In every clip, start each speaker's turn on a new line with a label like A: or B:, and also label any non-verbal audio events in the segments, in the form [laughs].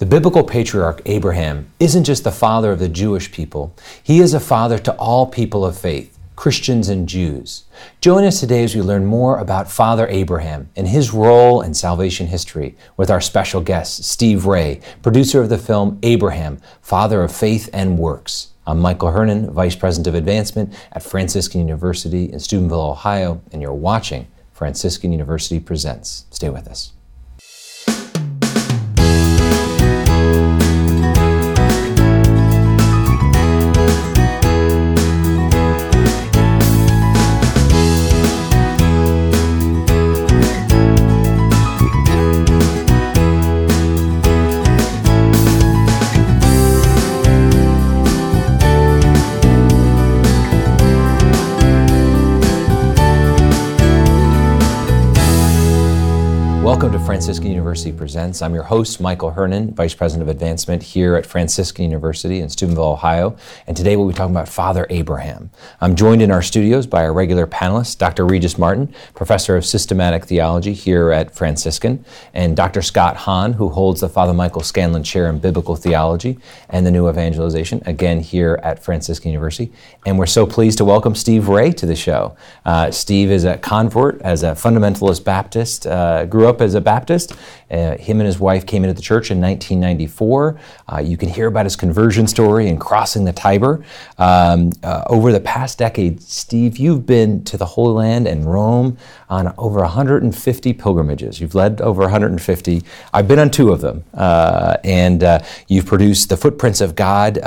A: The biblical patriarch Abraham isn't just the father of the Jewish people, he is a father to all people of faith, Christians and Jews. Join us today as we learn more about Father Abraham and his role in salvation history with our special guest, Steve Ray, producer of the film Abraham, Father of Faith and Works. I'm Michael Hernon, Vice President of Advancement at Franciscan University in Steubenville, Ohio, and you're watching Franciscan University Presents. Stay with us. Welcome to Franciscan University Presents. I'm your host, Michael Hernon, Vice President of Advancement here at Franciscan University in Steubenville, Ohio. And today we'll be talking about Father Abraham. I'm joined in our studios by our regular panelists, Dr. Regis Martin, Professor of Systematic Theology here at Franciscan, and Dr. Scott Hahn, who holds the Father Michael Scanlon Chair in Biblical Theology and the New Evangelization, again here at Franciscan University. And we're so pleased to welcome Steve Ray to the show. Uh, Steve is a convert as a fundamentalist Baptist, uh, grew up as a Baptist. Uh, him and his wife came into the church in 1994. Uh, you can hear about his conversion story and crossing the Tiber. Um, uh, over the past decade, Steve, you've been to the Holy Land and Rome on over 150 pilgrimages. You've led over 150. I've been on two of them. Uh, and uh, you've produced the Footprints of God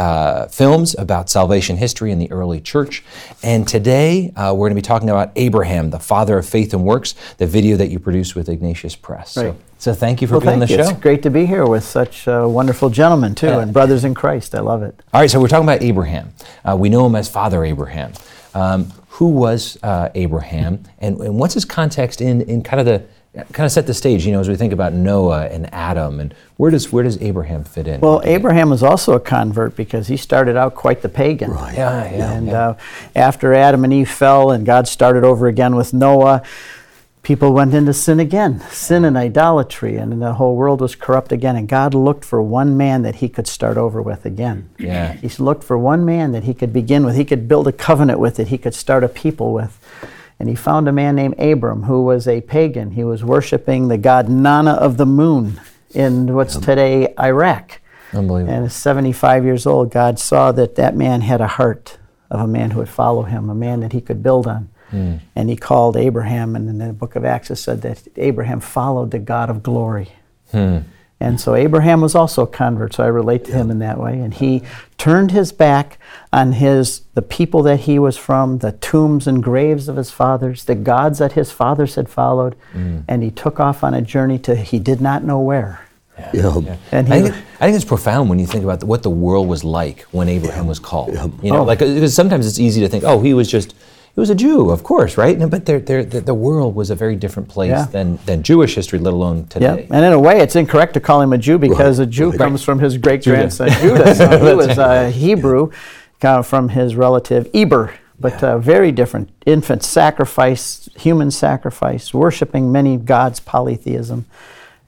A: films about salvation history in the early church. And today, we're going to be talking about Abraham, the father of faith and works, the video that you produced with Ignatius Press.
B: Right.
A: So, so thank you for
B: well,
A: being on the
B: you.
A: show.
B: It's great to be here with such uh, wonderful gentlemen, too,
A: Yeah.
B: and brothers in Christ. I love it.
A: All right, so we're talking about Abraham. Uh, we know him as Father Abraham. Um, who was uh, Abraham, and, and what's his context in, in kind of the kind of set the stage? You know, as we think about Noah and Adam, and where does where does Abraham fit in?
B: Well, Abraham was also a convert because he started out quite the pagan.
C: Right.
A: Yeah, yeah,
B: and
A: yeah.
B: Uh, after Adam and Eve fell and God started over again with Noah, people went into sin again, sin and idolatry, and the whole world was corrupt again. And God looked for one man that he could start over with again.
A: Yeah.
B: He looked for one man that he could begin with, he could build a covenant with, that he could start a people with. And he found a man named Abram who was a pagan. He was worshiping the god Nana of the moon in what's today Iraq.
A: Unbelievable.
B: And at 75 years old, God saw that that man had a heart of a man who would follow him, a man that he could build on. Hmm. And he called Abraham, and in the book of Acts it said that Abraham followed the God of glory. Hmm. And so Abraham was also a convert, so I relate to him in that way. And he turned his back on his the people that he was from, the tombs and graves of his fathers, the gods that his fathers had followed, hmm. and he took off on a journey to he did not know where.
C: Yeah.
B: And
A: I
B: he,
A: think, I think it's profound when you think about the, what the world was like when Abraham was called. You know,
B: Oh.
A: like because sometimes it's easy to think, oh, he was just he was a Jew, of course, right? But there, there, the, the world was a very different place
B: Yeah.
A: than, than Jewish history, let alone
B: Yeah,
A: today.
B: and in a way, it's incorrect to call him a Jew because
C: Right,
B: a Jew
C: right.
B: comes from his great grandson Judah. So [laughs] he was a Hebrew, uh, from his relative Eber, but uh, very different. Infant sacrifice, human sacrifice, worshiping many gods, polytheism,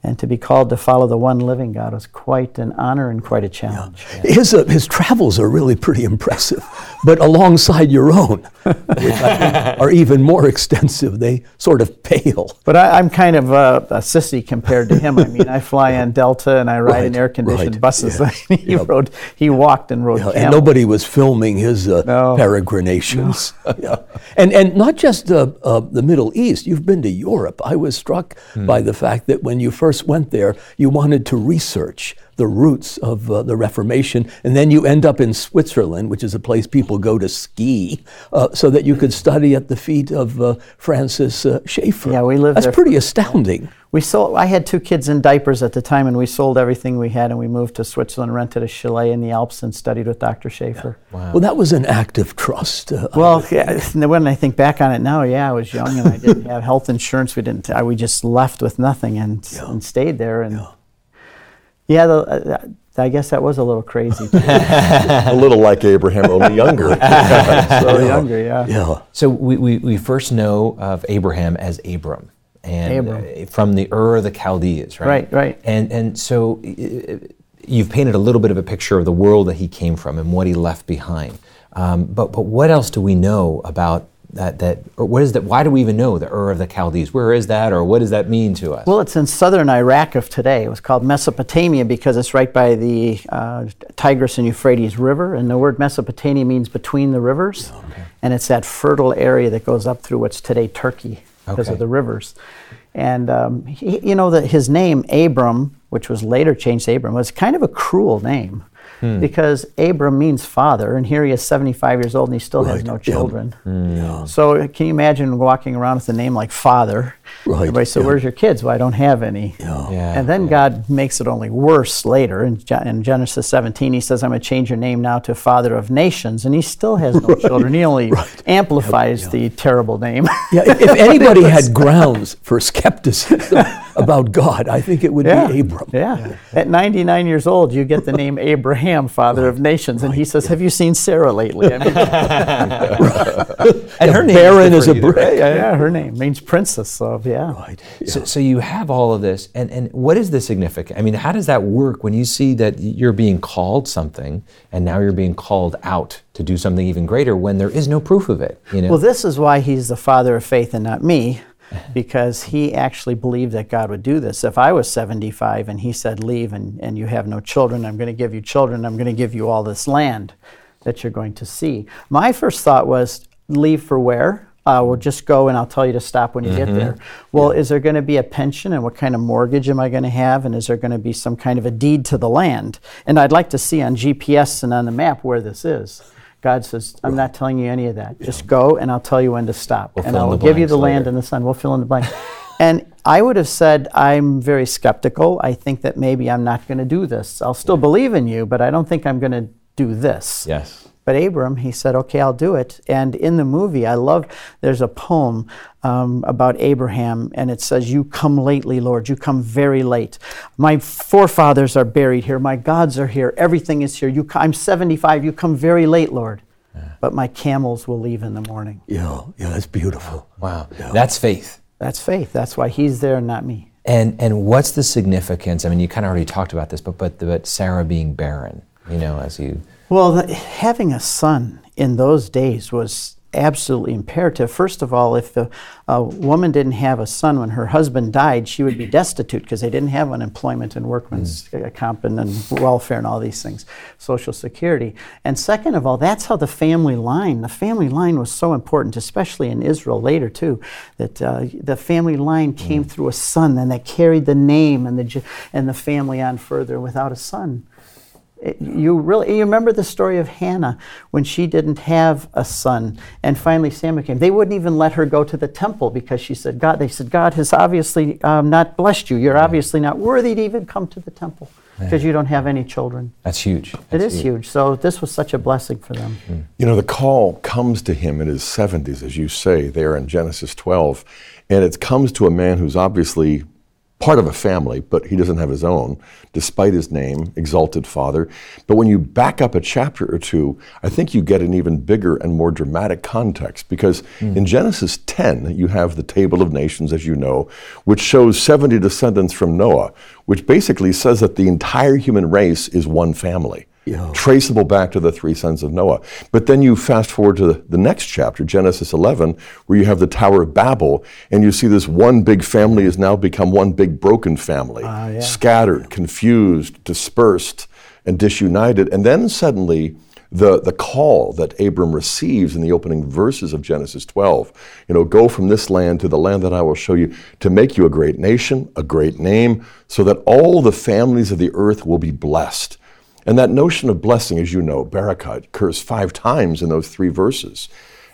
B: and to be called to follow the one living God was quite an honor and quite a challenge.
C: His, uh, his travels are really pretty impressive, but alongside your own, which I think [laughs] are even more extensive, they sort of pale.
B: But I, I'm kind of uh, a sissy compared to him. I mean, I fly [laughs] on Delta and I ride in air-conditioned
C: right,
B: buses.
C: yeah, [laughs]
B: he
C: yeah.
B: rode, he walked and rode
C: and nobody was filming his uh,
B: No.
C: peregrinations. yeah. and, and not just uh, uh, the Middle East, you've been to Europe. I was struck by the fact that when you first went there, you wanted to research the roots of uh, the Reformation, and then you end up in Switzerland, which is a place people go to ski, uh, so that you could study at the feet of uh, Francis uh, Schaeffer.
B: Yeah, we lived
C: That's pretty astounding.
B: We sold. I had two kids in diapers at the time, and we sold everything we had, and we moved to Switzerland, rented a chalet in the Alps, and studied with Dr. Schaeffer. Wow.
C: Well, that was an act of trust. uh,
B: Well, yeah, [laughs] when I think back on it now, yeah, I was young and I didn't have health insurance. We didn't. I, we just left with nothing and, and stayed there. And yeah, the, uh, I guess that was a little crazy. [laughs]
D: a little like Abraham, only younger. [laughs]
B: so younger, yeah.
C: yeah.
A: So we, we, we first know of Abraham as Abram. And uh, from the Ur of the Chaldees, right?
B: Right, right.
A: And, and so i- you've painted a little bit of a picture of the world that he came from and what he left behind. Um, but, but what else do we know about that, that or what is that? Why do we even know the Ur of the Chaldees? Where is that, or what does that mean to us?
B: Well, it's in southern Iraq of today. It was called Mesopotamia because it's right by the uh, Tigris and Euphrates River, and the word Mesopotamia means between the rivers, okay. and it's that fertile area that goes up through what's today Turkey because okay. of the rivers. And um, he, you know that his name Abram, which was later changed to Abram, was kind of a cruel name. Hmm. Because Abram means father, and here he is 75 years old and he still right. has no children. Hmm. Yeah. So, can you imagine walking around with a name like father? Right. Everybody said, yeah. Where's your kids? Well, I don't have any. Yeah. yeah. And then yeah. God makes it only worse later. In, in Genesis 17, he says, I'm going to change your name now to Father of Nations. And he still has no [laughs] right. children. He only right. amplifies the terrible name. [laughs]
C: Yeah, if [laughs] anybody had grounds for skepticism about God, I think it would be Abram.
B: Yeah. At 99 years old, you get the name Abraham, Father of Nations. And he says, Have you seen Sarah lately? I mean,
C: and her name Barren is, is a brick.
B: Yeah, her name means princess. So, yeah. Yeah.
A: Right. Yeah. So, so you have all of this, and, and what is the significance? I mean, how does that work when you see that you're being called something, and now you're being called out to do something even greater when there is no proof of it? You know?
B: Well, this is why he's the father of faith and not me. [laughs] because he actually believed that God would do this. If I was 75 and he said, Leave and, and you have no children, I'm going to give you children, I'm going to give you all this land that you're going to see. My first thought was, Leave for where? Uh, well, just go and I'll tell you to stop when you mm-hmm. get there. Well, yeah. is there going to be a pension and what kind of mortgage am I going to have? And is there going to be some kind of a deed to the land? And I'd like to see on GPS and on the map where this is. God says, I'm not telling you any of that. Yeah. Just go and I'll tell you when to stop. We'll and I'll give you the land and the sun. We'll fill in the blank. [laughs] and I would have said, I'm very skeptical. I think that maybe I'm not going to do this. I'll still believe in you, but I don't think I'm going to do this.
A: Yes.
B: But Abram, he said, okay, I'll do it. And in the movie, I love, there's a poem um, about Abraham, and it says, You come lately, Lord, you come very late. My forefathers are buried here, my gods are here, everything is here. You, I'm 75, you come very late, Lord. But my camels will leave in the morning.
C: Yeah, yeah, that's beautiful.
A: Wow. Yeah. That's faith.
B: That's faith. That's why he's there, and not me.
A: And, and what's the significance? I mean, you kind of already talked about this, but, but, but Sarah being barren, you know, as you
B: well, the, having a son in those days was absolutely imperative. First of all, if the a woman didn't have a son when her husband died, she would be destitute because they didn't have unemployment and workman's mm. comp and, and welfare and all these things, Social Security. And second of all, that's how the family line, the family line was so important, especially in Israel later too, that uh, the family line came mm. through a son and that carried the name and the, and the family on further. Without a son, you really you remember the story of Hannah when she didn't have a son and finally Samuel came. They wouldn't even let her go to the temple because she said God. They said God has obviously um, not blessed you. You're obviously not worthy to even come to the temple because you don't have any children.
A: That's huge.
B: That's it is huge. huge. So this was such a blessing for them.
D: Mm. You know, the call comes to him in his 70s, as you say there in Genesis 12, and it comes to a man who's obviously part of a family, but he doesn't have his own, despite his name, Exalted Father. But when you back up a chapter or two, I think you get an even bigger and more dramatic context because mm. in Genesis 10, you have the Table of Nations, as you know, which shows 70 descendants from Noah, which basically says that the entire human race is one family yeah. traceable back to the three sons of Noah. But then you fast forward to the, the, next chapter, Genesis 11, where you have the Tower of Babel, and you see this one big family has now become one big broken family, uh, yeah. scattered, confused, dispersed, and disunited. And then suddenly, the, the call that Abram receives in the opening verses of Genesis 12. You know, go from this land to the land that I will show you to make you a great nation, a great name, so that all the families of the earth will be blessed. And that notion of blessing, as you know, barakah, occurs five times in those three verses.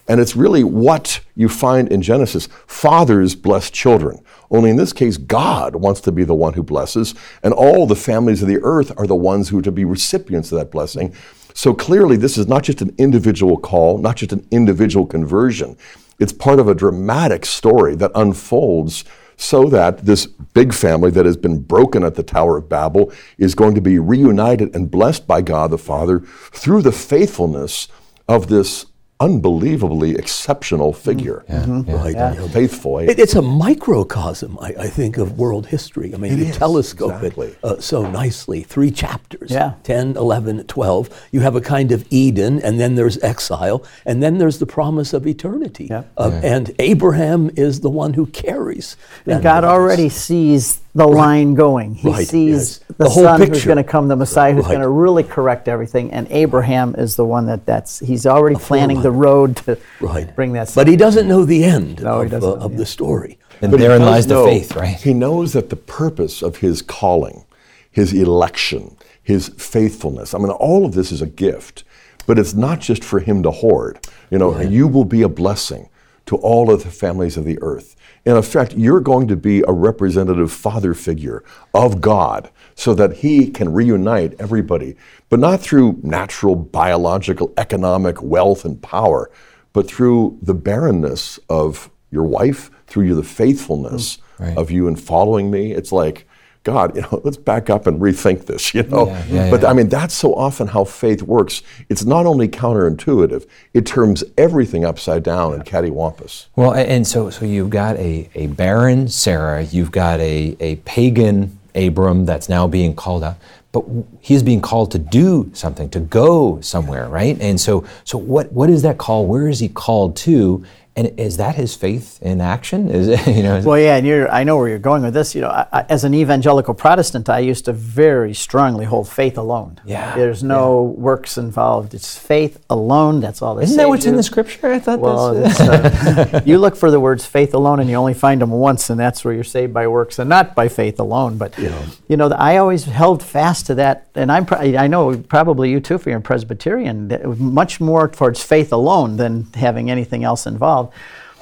D: And it's really what you find in Genesis. Fathers bless children. Only in this case, God wants to be the one who blesses, and all the families of the earth are the ones who are to be recipients of that blessing. So clearly, this is not just an individual call, not just an individual conversion. It's part of a dramatic story that unfolds so that this big family that has been broken at the Tower of Babel is going to be reunited and blessed by God the Father through the faithfulness of this unbelievably exceptional figure.
C: Right.
B: Yeah.
C: you know.
D: Faithful. eh?
C: It, it's a microcosm, I, I think, of world history. I mean,
D: It
C: you
D: is,
C: telescope
D: exactly.
C: it uh, so nicely. Three chapters
B: Yeah.
C: 10, 11, 12. You have a kind of Eden, and then there's exile, and then there's the promise of eternity.
B: Yeah.
C: Uh, And Abraham is the one who carries.
B: And God
C: promise.
B: already sees the line going. He
C: Right,
B: sees
C: yes.
B: the,
C: The whole
B: son who's going to come, the Messiah who's
C: Right.
B: going to really correct everything. And Abraham is the one that that's he's already planning the road to
C: Right.
B: bring that.
C: But he doesn't know the end
B: No,
C: of, uh,
B: know
C: of
B: the
C: the story.
A: And
D: But he
A: therein
D: does
A: lies the faith, right?
D: He knows that the purpose of his calling, his election, his faithfulness, I mean, all of this is a gift, but it's not just for him to hoard. You know, you will be a blessing to all of the families of the earth. In effect, you're going to be a representative father figure of God so that he can reunite everybody, but not through natural, biological, economic wealth and power, but through the barrenness of your wife, through the faithfulness mm,
A: Right.
D: of you in following me. It's like, God, you know, [laughs] let's back up and rethink this, you know.
A: Yeah, yeah,
D: but
A: yeah.
D: I mean, that's so often how faith works. It's not only counterintuitive, it turns everything upside down and cattywampus.
A: Well, and so so you've got a, a barren Sarah, you've got a, a pagan Abram that's now being called out, but he's being called to do something, to go somewhere, right? And so so what what is that call? Where is he called to? And is that his faith in action? Is it, [laughs] you know?
B: Well, yeah, and you're, I know where you're going with this. You know, I, I, as an evangelical Protestant, I used to very strongly hold faith alone.
A: Yeah,
B: There's no works involved. It's faith alone. That's all.
A: Isn't that what's in the scripture? I thought
B: Well,
A: that's.
B: uh, [laughs] you look for the words faith alone, and you only find them once, and that's where you're saved by works and not by faith alone. But you know, I always held fast to that, and I'm pro- I know probably you too, for you're Presbyterian, much more towards faith alone than having anything else involved.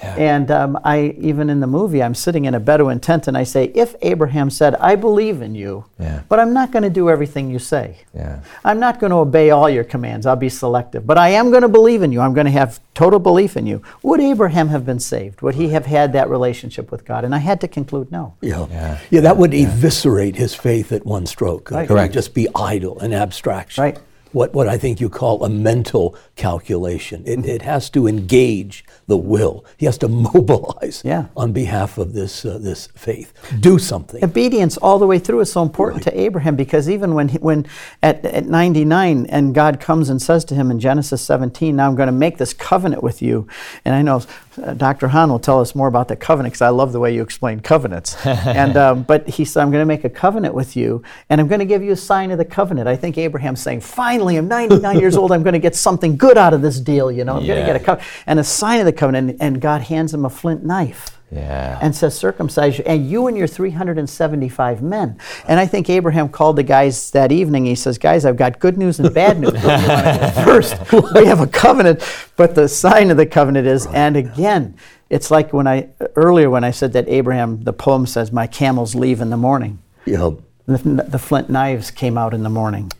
A: Yeah.
B: And um, I even in the movie, I'm sitting in a Bedouin tent, and I say, if Abraham said, "I believe in you,"
A: Yeah.
B: but I'm not going to do everything you say.
A: yeah.
B: I'm not going to obey all your commands. I'll be selective. But I am going to believe in you. I'm going to have total belief in you. Would Abraham have been saved? Would he have had that relationship with God? And I had to conclude no.
C: Yeah.
A: Yeah.
C: yeah, that would eviscerate his faith at one stroke.
B: Right.
C: It would
A: Correct.
C: just be idle and abstraction.
B: Right.
C: What, what I think you call a mental calculation. It, it has to engage the will. He has to [laughs] mobilize
B: Yeah.
C: on behalf of this, uh, this faith. Do something.
B: Obedience all the way through is so important to Abraham because even when, he, when at, at 99 and God comes and says to him in Genesis 17, Now I'm going to make this covenant with you. And I know uh, Dr. Hahn will tell us more about the covenant because I love the way you explain covenants. [laughs] and, um, but he said, I'm going to make a covenant with you and I'm going to give you a sign of the covenant. I think Abraham's saying, Finally, I'm 99 years old. I'm going to get something good out of this deal. You know, I'm going to get a covenant. And a sign of the covenant. And, and God hands him a flint knife
A: Yeah.
B: and says, circumcise you, and you and your 375 men. And I think Abraham called the guys that evening. He says, Guys, I've got good news and bad news. Where do you want to go First, we have a covenant, but the sign of the covenant is, and again, it's like when I, earlier when I said that Abraham, the poem says, My camels leave in the morning.
C: Know,
B: The, the flint knives came out in the morning,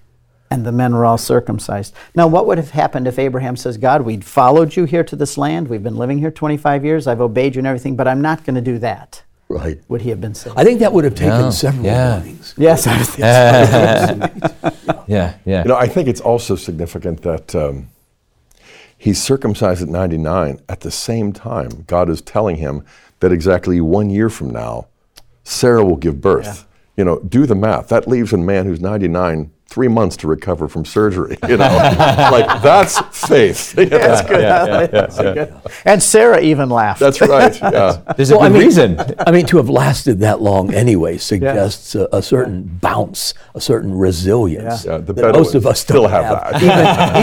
B: and the men were all circumcised. Now, what would have happened if Abraham says, God, we followed you here to this land. We've been living here 25 years. I've obeyed you and everything, but I'm not going to do that.
C: right.
B: Would he have been saved?
C: I think that would have taken
A: Yeah,
C: several
A: yeah.
C: mornings.
B: yes, I think so. [laughs]
A: Yeah. Yeah.
D: You know, I think it's also significant that um, he's circumcised at 99. At the same time, God is telling him that exactly one year from now, Sarah will give birth. You know, do the math. That leaves a man who's 99 three months to recover from surgery. You know, [laughs] like that's faith. You [laughs] know?
B: That's good. That's good. And Sarah even laughed.
D: That's right. Yeah. [laughs]
A: There's a
C: Well, I
A: good
C: mean-
A: reason.
C: I mean, to have lasted that long anyway suggests a, a certain bounce, a certain resilience
D: Yeah, the
C: that most of us
D: still
C: don't
D: have
C: have,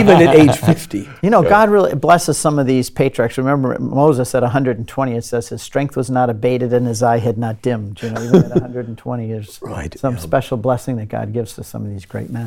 C: even, even at age 50.
B: You know, God really blesses some of these patriarchs. Remember, Moses at 120, it says his strength was not abated and his eye had not dimmed. You know, even at 120, there's
C: Right,
B: some
C: yeah.
B: special blessing that God gives to some of these great men.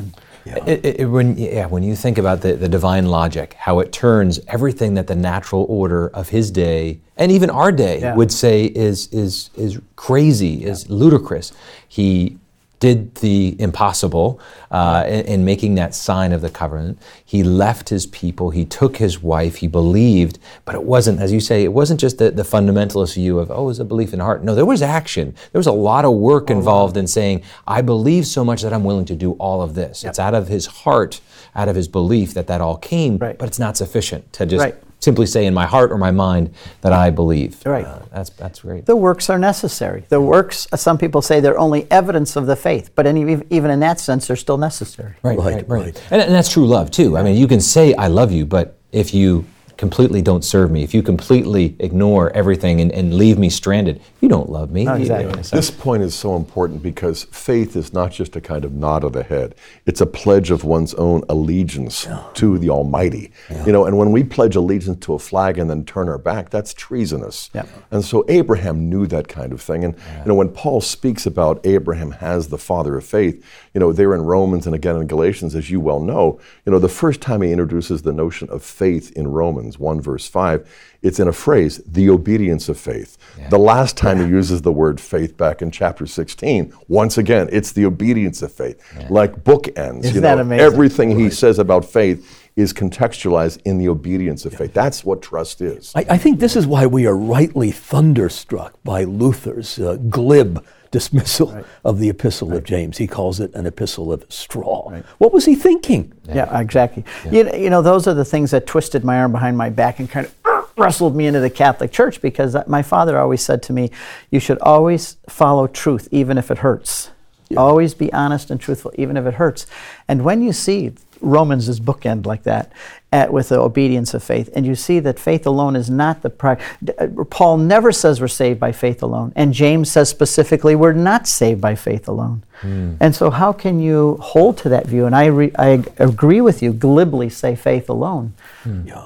A: It, it, it- when, yeah, when you think about the, the divine logic, how it turns everything that the natural order of his day and even our day
B: Yeah.
A: would say is, is, is crazy, is ludicrous. He did the impossible uh, in, in making that sign of the covenant. He left his people, he took his wife, he believed, but it wasn't, as you say, it wasn't just the, the fundamentalist view of, oh, it's a belief in heart. No, there was action. There was a lot of work involved in saying, I believe so much that I'm willing to do all of this. It's out of his heart, out of his belief that that all came,
B: Right.
A: but it's not sufficient to just
B: Right.
A: Simply say in my heart or my mind that I believe.
B: Right.
A: Uh, that's that's great.
B: The works are necessary. The works, uh, some people say they're only evidence of the faith, but any, even in that sense, they're still necessary.
A: Right,
C: Right,
A: right, right.
C: right.
A: And, and that's true love too. I mean, you can say I love you, but if you completely don't serve me, if you completely ignore everything and, and leave me stranded, you don't love me.
B: No,
A: You-
B: exactly.
A: so-
D: This point is so important because faith is not just a kind of nod of the head. It's a pledge of one's own allegiance to the Almighty. You know, and when we pledge allegiance to a flag and then turn our back, that's treasonous.
B: Yep.
D: And so Abraham knew that kind of thing. And you know, when Paul speaks about Abraham as the father of faith, you know, there in Romans and again in Galatians, as you well know, you know, the first time he introduces the notion of faith in Romans 1 verse 5, it's in a phrase, the obedience of faith. The last time he uses the word faith back in chapter 16, once again, it's the obedience of faith. Like bookends.
B: Isn't
D: you
B: that
D: know,
B: amazing?
D: everything he says about faith is contextualized in the obedience of faith. That's what trust is.
C: I, I think this is why we are rightly thunderstruck by Luther's uh, glib dismissal of the Epistle of James. He calls it an epistle of straw. What was he thinking?
B: Yeah, exactly. You, you know, those are the things that twisted my arm behind my back and kind of [clears throat] wrestled me into the Catholic Church because my father always said to me, you should always follow truth, even if it hurts. Always be honest and truthful, even if it hurts. And when you see Romans is bookend like that at, with the obedience of faith, and you see that faith alone is not the pri- uh, Paul never says we're saved by faith alone, and James says specifically we're not saved by faith alone. And so, how can you hold to that view? And I, re- I agree with you, glibly say faith alone,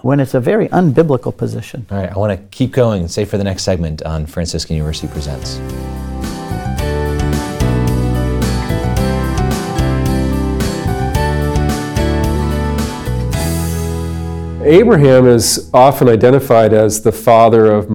B: when it's a very unbiblical position.
A: All right, I want to keep going and say for the next segment on Franciscan University Presents.
E: Abraham is often identified as the father of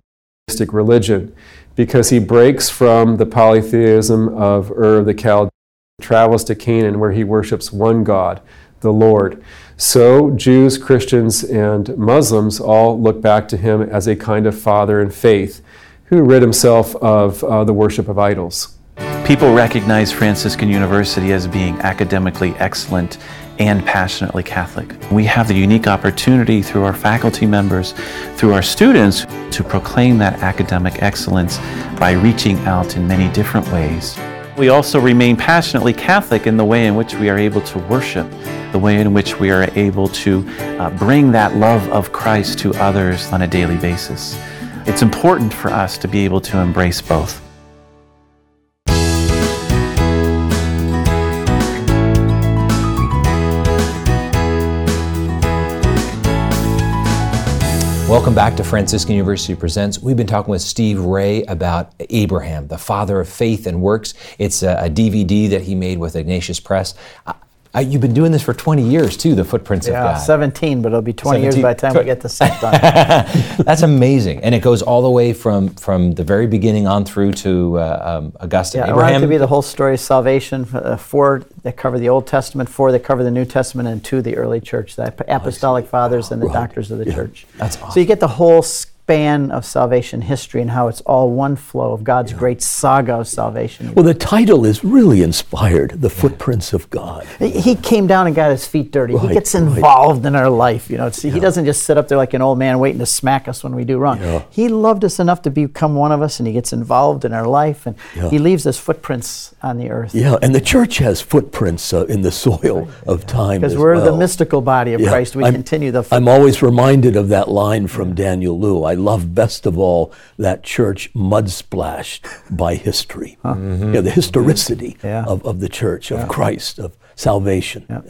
E: monotheistic religion because he breaks from the polytheism of Ur of the Chaldeans, travels to Canaan where he worships one God, the Lord. So Jews, Christians, and Muslims all look back to him as a kind of father in faith who rid himself of uh, the worship of idols.
F: People recognize Franciscan University as being academically excellent and passionately Catholic. We have the unique opportunity through our faculty members, through our students, to proclaim that academic excellence by reaching out in many different ways. We also remain passionately Catholic in the way in which we are able to worship, the way in which we are able to uh, bring that love of Christ to others on a daily basis. It's important for us to be able to embrace both.
A: Welcome back to Franciscan University Presents. We've been talking with Steve Ray about Abraham, the father of faith and works. It's a, a DVD that he made with Ignatius Press. Uh, you've been doing this for 20 years too, the Footprints of
B: Yeah,
A: God.
B: 17, but it'll be 20 years by the time we get the set done. [laughs]
A: That's amazing, and it goes all the way from from the very beginning on through to uh, um, Augustine.
B: Yeah, I want it to be the whole story of salvation. Uh, four that cover the Old Testament, four that cover the New Testament, and two the early church, the ap- apostolic fathers and the doctors of the church.
A: That's
B: So you get the whole span of salvation history and how it's all one flow of God's great saga of salvation.
C: Well, the title is really inspired The Footprints of God.
B: He- he came down and got his feet dirty. he
C: Right,
B: gets
C: right.
B: involved in our life. You know, it's, he doesn't just sit up there like an old man waiting to smack us when we do wrong.
C: Yeah.
B: He loved us enough to become one of us, and he gets involved in our life, and
C: Yeah.
B: he leaves us footprints on the earth.
C: Yeah, and the church has footprints uh, in the soil of time.
B: Because we're the mystical body of
C: Yeah,
B: Christ. We
C: I'm-
B: continue the.
C: I'm always reminded of that line from Daniel Liu. I love best of all that church mud splashed by history. Yeah, the historicity
B: Yeah.
C: of, of the church, of Christ, of salvation. Yeah.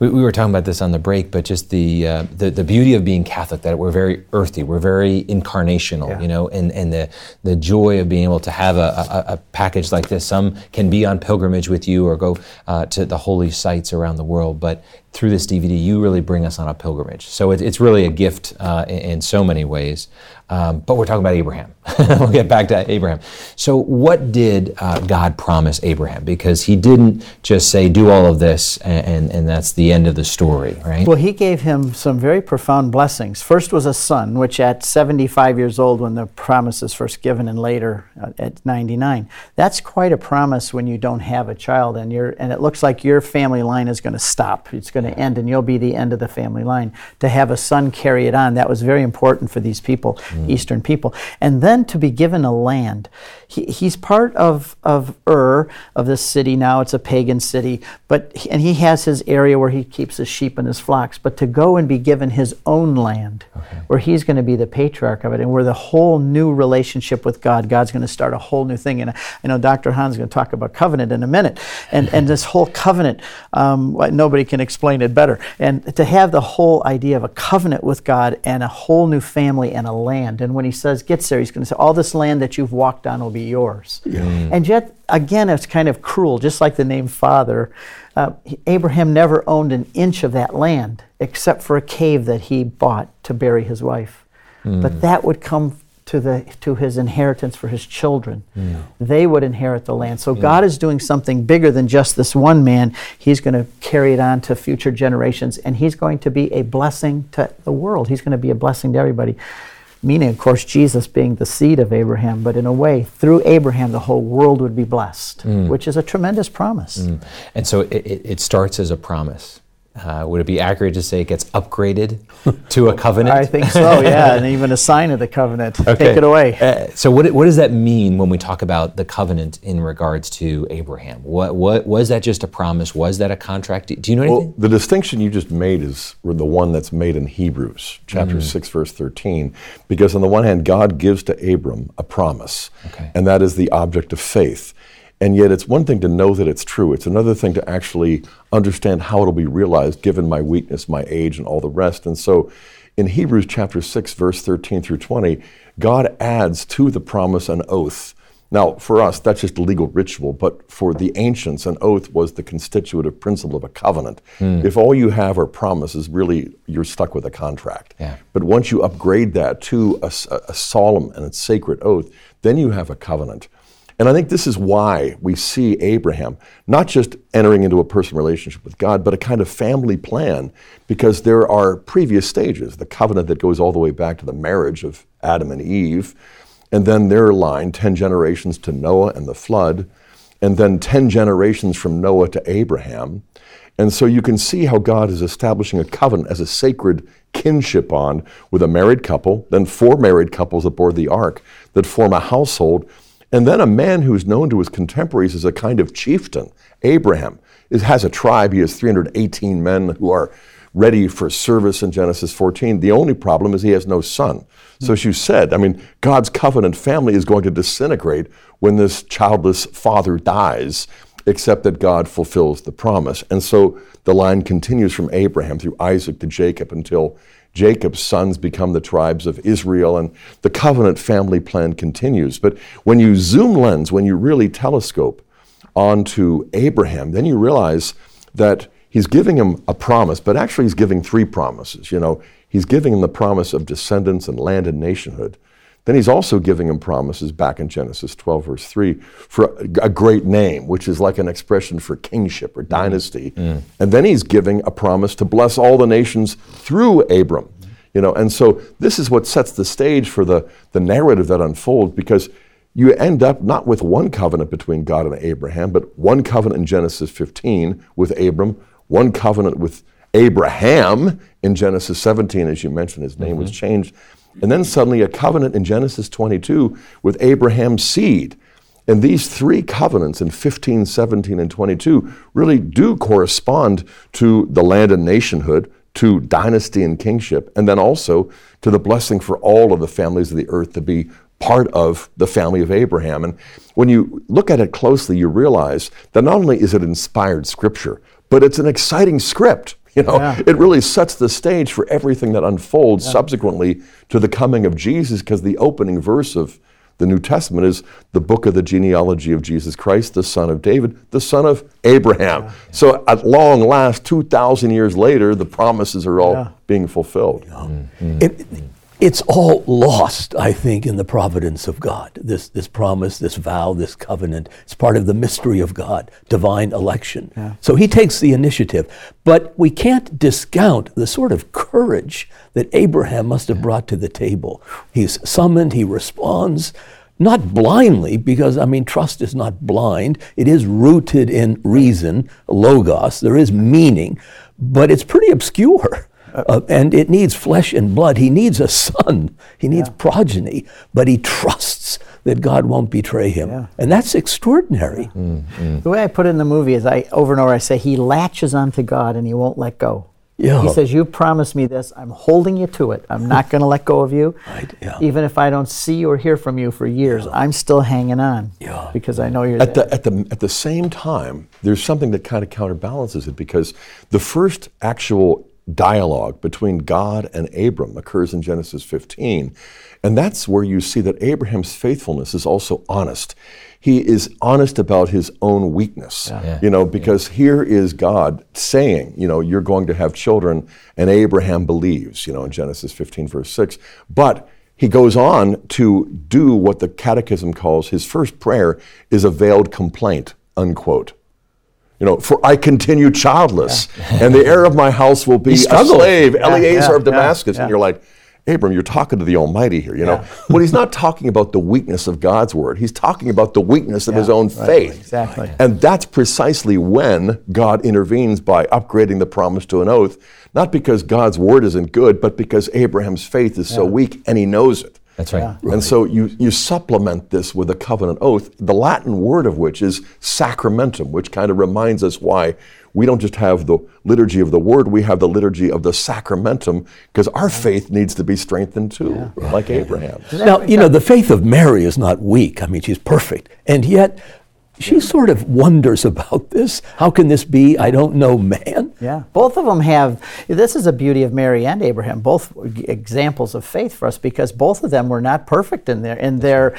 A: We, we were talking about this on the break, but just the, uh, the the beauty of being Catholic that we're very earthy, we're very incarnational,
B: Yeah.
A: you know, and, and the the joy of being able to have a, a, a package like this. Some can be on pilgrimage with you or go uh, to the holy sites around the world, but through this DVD, you really bring us on a pilgrimage. So it, it's really a gift uh, in, in so many ways. Um, but we're talking about Abraham. [laughs] we'll get back to Abraham. So, what did uh, God promise Abraham? Because he didn't just say, do all of this, and, and, and that's the end of the story, right?
B: Well, he gave him some very profound blessings. First was a son, which at 75 years old, when the promise is first given, and later uh, at 99, that's quite a promise when you don't have a child, and you're, and it looks like your family line is going to stop. It's going to end and you'll be the end of the family line. To have a son carry it on, that was very important for these people, mm. Eastern people. And then to be given a land. He, he's part of, of Ur, of this city now. It's a pagan city, but and he has his area where he keeps his sheep and his flocks. But to go and be given his own land, okay. where he's going to be the patriarch of it, and where the whole new relationship with God, God's going to start a whole new thing. And I know Dr. Hahn's going to talk about covenant in a minute, and and this whole covenant, um, nobody can explain it better. And to have the whole idea of a covenant with God and a whole new family and a land. And when he says gets there, he's going to say all this land that you've walked on will be yours. Yeah. And yet, again, it's kind of cruel, just like the name Father. Uh, Abraham never owned an inch of that land except for a cave that he bought to bury his wife. Mm. But that would come to, the, to his inheritance for his children. Mm. They would inherit the land. So mm. God is doing something bigger than just this one man. He's going to carry it on to future generations, and he's going to be a blessing to the world. He's going to be a blessing to everybody meaning, of course, Jesus being the seed of Abraham, but in a way, through Abraham, the whole world would be blessed, mm. which is a tremendous promise. Mm.
A: And so it, it, starts as a promise. Uh, would it be accurate to say it gets upgraded [laughs] to a covenant?
B: I think so, yeah, [laughs] and even a sign of the covenant. Okay. Take it away. Uh,
A: so, what, what does that mean when we talk about the covenant in regards to Abraham? What, what was that just a promise? Was that a contract? Do you know anything?
D: Well, the distinction you just made is the one that's made in Hebrews chapter mm. 6, verse 13, because on the one hand, God gives to Abram a promise, okay. and that is the object of faith. And yet, it's one thing to know that it's true. It's another thing to actually understand how it'll be realized given my weakness, my age, and all the rest. And so, in Hebrews chapter 6, verse 13 through 20, God adds to the promise an oath. Now, for us, that's just a legal ritual, but for the ancients, an oath was the constitutive principle of a covenant. Mm. If all you have are promises, really, you're stuck with a contract. Yeah. But once you upgrade that to a, a solemn and a sacred oath, then you have a covenant. And I think this is why we see Abraham not just entering into a personal relationship with God, but a kind of family plan, because there are previous stages the covenant that goes all the way back to the marriage of Adam and Eve, and then their line, 10 generations to Noah and the flood, and then 10 generations from Noah to Abraham. And so you can see how God is establishing a covenant as a sacred kinship bond with a married couple, then four married couples aboard the ark that form a household and then a man who's known to his contemporaries as a kind of chieftain, Abraham, is, has a tribe. He has 318 men who are ready for service in Genesis 14. The only problem is he has no son. So, you said, I mean, God's covenant family is going to disintegrate when this childless father dies, except that God fulfills the promise. And so the line continues from Abraham through Isaac to Jacob until Jacob's sons become the tribes of Israel, and the covenant family plan continues. But when you zoom lens, when you really telescope onto Abraham, then you realize that he's giving him a promise, but actually he's giving three promises. You know, he's giving him the promise of descendants and land and nationhood. Then he's also giving him promises back in Genesis 12, verse 3, for a great name, which is like an expression for kingship or dynasty. Mm. And then he's giving a promise to bless all the nations through Abram. You know, and so this is what sets the stage for the, the narrative that unfolds because you end up not with one covenant between God and Abraham, but one covenant in Genesis 15 with Abram, one covenant with Abraham in Genesis 17, as you mentioned, his name mm-hmm. was changed. And then suddenly a covenant in Genesis 22 with Abraham's seed. And these three covenants in 15, 17, and 22 really do correspond to the land and nationhood, to dynasty and kingship, and then also to the blessing for all of the families of the earth to be part of the family of Abraham. And when you look at it closely, you realize that not only is it inspired scripture, but it's an exciting script. [laughs] You know, yeah. it really sets the stage for everything that unfolds yeah. subsequently to the coming of Jesus, because the opening verse of the New Testament is the book of the genealogy of Jesus Christ, the son of David, the son of Abraham. Yeah. So at long last, 2,000 years later, the promises are all being fulfilled.
C: Mm-hmm. It, it's all lost, I think, in the providence of God. This, this promise, this vow, this covenant. It's part of the mystery of God, divine election. Yeah. So he takes the initiative. But we can't discount the sort of courage that Abraham must have brought to the table. He's summoned, he responds. not blindly, because I mean, trust is not blind. It is rooted in reason, logos. There is meaning, but it's pretty obscure. Uh, and it needs flesh and blood. He needs a son. He needs progeny, but he trusts that God won't betray him,
B: Yeah.
C: and that's extraordinary.
B: The way I put it in the movie is I over and over I say he latches onto God and he won't let go.
C: Yeah.
B: He says, "You promised me this. I'm holding you to it. I'm not going to let go of you, [laughs]
C: Right, yeah.
B: even if I don't see or hear from you for years. I'm still hanging on,
C: Yeah.
B: because I know you're
D: At
B: there."
D: the, at, the, at the same time, there's something that kind of counterbalances it because the first actual dialogue between God and Abram occurs in Genesis 15. And that's where you see that Abraham's faithfulness is also honest. He is honest about his own weakness.
A: Yeah.
D: You know, because here is God saying, you know, you're going to have children, and Abraham believes, you know, in Genesis 15, verse 6. But he goes on to do what the Catechism calls his first prayer is a veiled complaint, unquote. You know, for I continue childless, and the heir of my house will be a slave, Eliezer
B: yeah,
D: of Damascus.
B: yeah.
D: And you're like, Abram, you're talking to the Almighty here, you know. But he's not talking about the weakness of God's word. He's talking about the weakness of his own faith.
B: exactly.
D: And that's precisely when God intervenes by upgrading the promise to an oath, not because God's word isn't good, but because Abraham's faith is so weak and he knows it.
A: That's right.
D: And so you, you supplement this with a covenant oath, the Latin word of which is sacramentum, which kind of reminds us why we don't just have the liturgy of the word, we have the liturgy of the sacramentum, because our faith needs to be strengthened too, like Abraham.
C: Now, you know, the faith of Mary is not weak. I mean, she's perfect. And yet, she sort of wonders about this. How can this be? I don't know, man.
B: Yeah, both of them have. This is a beauty of Mary and Abraham, both examples of faith for us, because both of them were not perfect in their in their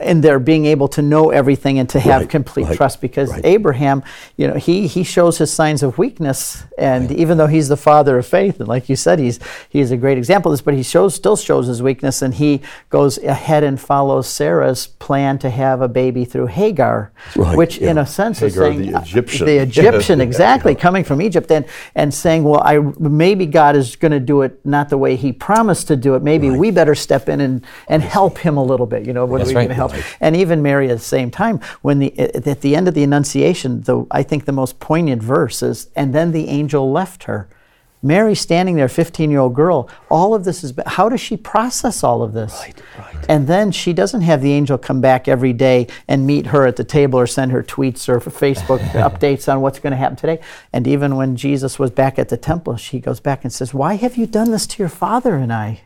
B: in their being able to know everything and to have
C: Right,
B: complete
C: right,
B: trust. Because
C: right.
B: Abraham, you know, he he shows his signs of weakness, and even though he's the father of faith, and like you said, he's he's a great example of this, but he shows still shows his weakness, and he goes ahead and follows Sarah's plan to have a baby through Hagar,
C: Right,
B: which in a sense is saying
D: the uh, Egyptian.
B: the [laughs] Egyptian, exactly, coming from Egypt and, and saying, well, I, maybe God is going to do it not the way he promised to do it. Maybe we better step in and, and help him a little bit. You know, what
A: That's
B: are we going to help? And even Mary at the same time, when the, uh, at the end of the Annunciation, the, I think the most poignant verse is, and then the angel left her. Mary standing there, 15 year old girl, all of this is, how does she process all of this?
C: Right, right.
B: And then she doesn't have the angel come back every day and meet her at the table or send her tweets or Facebook [laughs] updates on what's going to happen today. And even when Jesus was back at the temple, she goes back and says, Why have you done this to your father and I?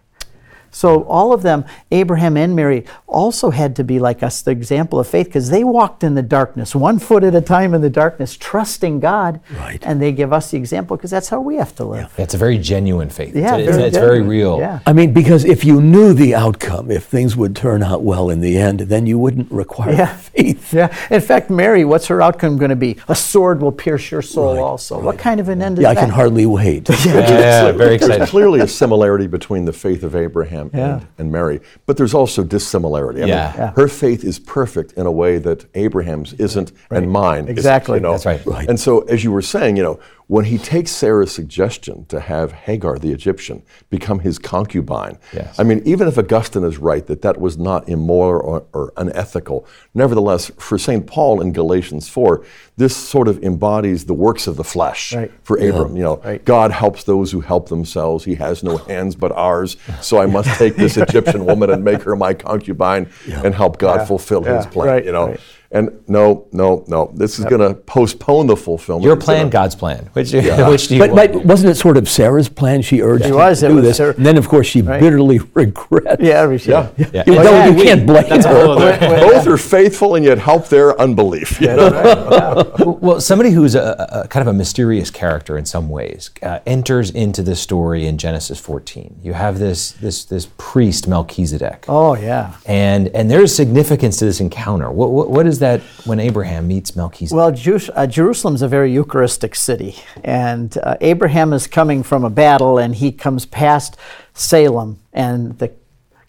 B: So all of them, Abraham and Mary, also had to be like us, the example of faith, because they walked in the darkness, one foot at a time in the darkness, trusting God.
C: Right.
B: And they give us the example because that's how we have to live. Yeah.
A: It's a very genuine faith.
B: Yeah,
A: it's, it's,
B: very
A: it's very real.
B: Yeah.
C: I mean, because if you knew the outcome, if things would turn out well in the end, then you wouldn't require
B: Yeah.
C: faith. [laughs]
B: Yeah. In fact, Mary, what's her outcome going to be? A sword will pierce your soul
C: Right,
B: also. What kind of an end is
C: Yeah, I can hardly wait. [laughs] [laughs]
A: Yeah, very excited.
D: There's clearly a similarity between the faith of Abraham
B: Yeah.
D: and, and Mary, but there's also dissimilarity. I
A: Yeah.
D: mean,
B: Yeah.
D: her faith is perfect in a way that Abraham's isn't, and mine isn't,
B: Exactly.
D: you know?
A: That's right.
C: Right.
D: And so, as you were saying, you know, when he takes Sarah's suggestion to have Hagar the Egyptian become his concubine,
A: Yes.
D: I mean, even if Augustine is right that that was not immoral or, or unethical, nevertheless, for St. Paul in Galatians 4, this sort of embodies the works of the flesh
B: Right.
D: for Abram. You know,
B: Right.
D: God helps those who help themselves. He has no hands but ours. So I must take this [laughs] Egyptian woman and make her my concubine and help God fulfill his plan.
B: Right,
D: You know. And no, no, no. This is going to postpone the fulfillment.
A: Your plan,
D: gonna-
A: God's plan. Which, [laughs] which do you
C: But,
A: want?
C: but wasn't it sort of Sarah's plan? She urged
B: It
C: him
B: was,
C: to
B: it
C: do
B: was
C: this,
B: Sarah-
C: and then of course she
B: Right.
C: bitterly [laughs] regrets.
B: Yeah, we should.
D: Yeah.
A: Yeah.
C: You, know,
A: yeah,
C: you
A: we-
C: can't blame
A: that's
C: her. [laughs]
D: Both are faithful and yet help their unbelief. you know?
A: Well, somebody who's a, a kind of a mysterious character in some ways uh, enters into this story in Genesis 14. You have this this this priest Melchizedek,
B: Oh, yeah.
A: and and there's significance to this encounter. What, what what is that when Abraham meets Melchizedek?
B: Well, Jews, uh, Jerusalem's a very Eucharistic city, and uh, Abraham is coming from a battle, and he comes past Salem, and the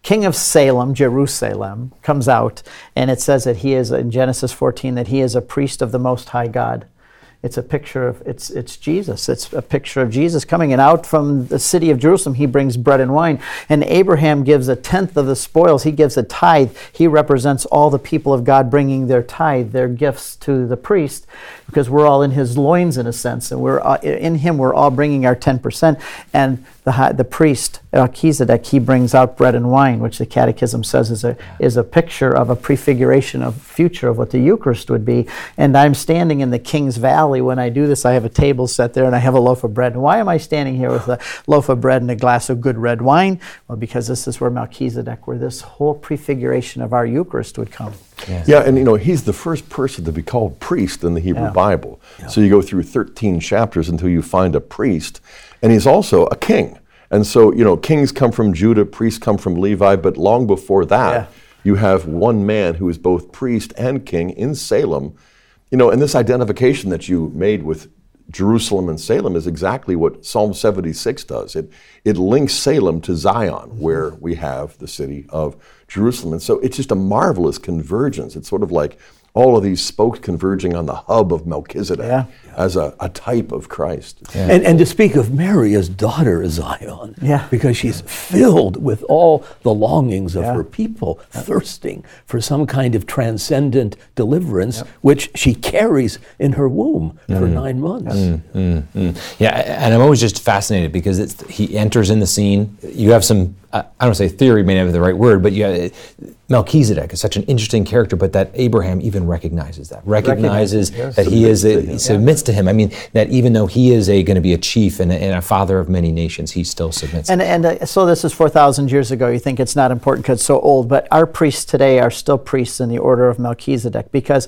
B: king of Salem, Jerusalem, comes out, and it says that he is in Genesis 14 that he is a priest of the Most High God. It's a picture of it's it's Jesus. It's a picture of Jesus coming and out from the city of Jerusalem. He brings bread and wine, and Abraham gives a tenth of the spoils. He gives a tithe. He represents all the people of God bringing their tithe, their gifts to the priest, because we're all in His loins in a sense, and we're uh, in Him. We're all bringing our ten percent, and the the priest uh, Melchizedek he brings out bread and wine, which the Catechism says is a is a picture of a prefiguration of future of what the Eucharist would be. And I'm standing in the King's Valley when I do this. I have a table set there and I have a loaf of bread. And why am I standing here with a loaf of bread and a glass of good red wine? Well, because this is where Melchizedek, where this whole prefiguration of our Eucharist would come.
D: Yes. Yeah, and you know, he's the first person to be called priest in the Hebrew yeah. Bible. Yeah. So you go through 13 chapters until you find a priest, and he's also a king. And so, you know, kings come from Judah, priests come from Levi, but long before that, yeah. you have one man who is both priest and king in Salem. You know, and this identification that you made with Jerusalem and Salem is exactly what Psalm 76 does. It, it links Salem to Zion, mm-hmm. where we have the city of Jerusalem. And so it's just a marvelous convergence. It's sort of like all of these spokes converging on the hub of Melchizedek yeah. as a, a, type of Christ.
C: Yeah. And, and to speak of Mary as daughter of Zion,
B: yeah.
C: because she's filled with all the longings of her people, thirsting for some kind of transcendent deliverance, which she carries in her womb mm. for nine months. Mm,
A: mm, mm, yeah, and I'm always just fascinated because he enters in the scene. You have some I don't say theory may not be the right word, but yeah, Melchizedek is such an interesting character, but that Abraham even recognizes that, recognizes yes. that he is a, he submits to him. I mean, that even though he is a going to be a chief and a, and a, father of many nations, he still submits.
B: And and uh, so this is four thousand years ago. You think it's not important because it's so old, but our priests today are still priests in the order of Melchizedek because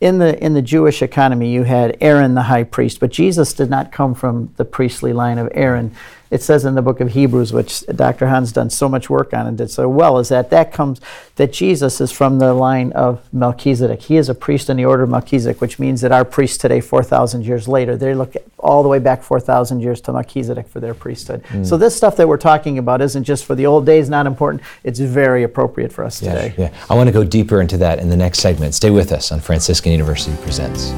B: in the in the Jewish economy you had Aaron the high priest, but Jesus did not come from the priestly line of Aaron it says in the book of Hebrews, which Dr. Hahn's done so much work on and did so well, is that that comes that Jesus is from the line of Melchizedek. He is a priest in the order of Melchizedek, which means that our priests today, four thousand years later, they look all the way back four thousand years to Melchizedek for their priesthood. Mm. So this stuff that we're talking about isn't just for the old days, not important. It's very appropriate for us
A: yeah,
B: today.
A: Yeah, I want to go deeper into that in the next segment. Stay with us on Franciscan University Presents.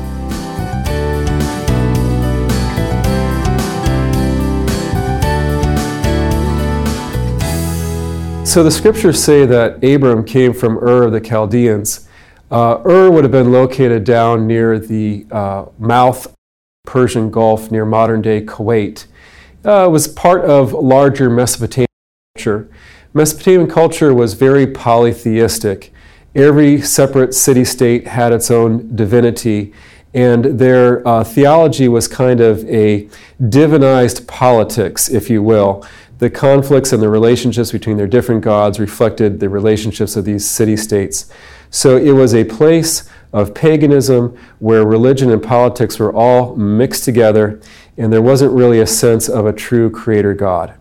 E: So the scriptures say that Abram came from Ur of the Chaldeans. Uh, Ur would have been located down near the uh, mouth Persian Gulf near modern day Kuwait. Uh, it was part of larger Mesopotamian culture. Mesopotamian culture was very polytheistic. Every separate city state had its own divinity, and their uh, theology was kind of a divinized politics, if you will the conflicts and the relationships between their different gods reflected the relationships of these city states. So it was a place of paganism where religion and politics were all mixed together, and there wasn't really a sense of a true creator God.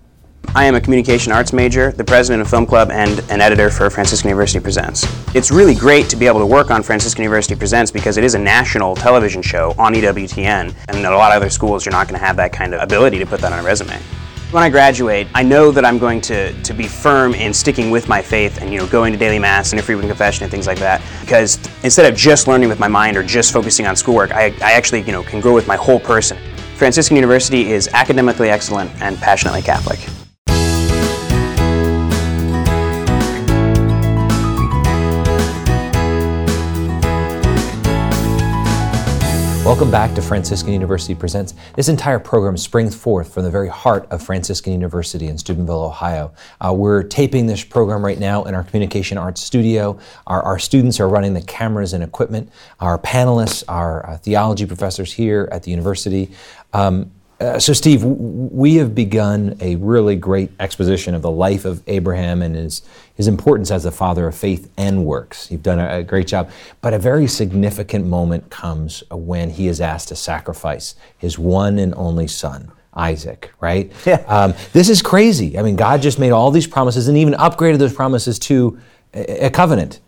G: I am a communication arts major, the president of Film Club, and an editor for Franciscan University Presents. It's really great to be able to work on Franciscan University Presents because it is a national television show on EWTN, and at a lot of other schools you're not going to have that kind of ability to put that on a resume. When I graduate, I know that I'm going to, to be firm in sticking with my faith and you know going to daily mass and a frequent confession and things like that. Because instead of just learning with my mind or just focusing on schoolwork, I, I actually you know can grow with my whole person. Franciscan University is academically excellent and passionately Catholic.
A: Welcome back to Franciscan University Presents. This entire program springs forth from the very heart of Franciscan University in Steubenville, Ohio. Uh, we're taping this program right now in our communication arts studio. Our, our students are running the cameras and equipment. Our panelists are uh, theology professors here at the university. Um, uh, so, Steve, we have begun a really great exposition of the life of Abraham and his, his importance as the father of faith and works. You've done a, a great job. But a very significant moment comes when he is asked to sacrifice his one and only son. Isaac, right? [laughs]
B: Yeah. Um,
A: this is crazy. I mean, God just made all these promises and even upgraded those promises to a, a covenant.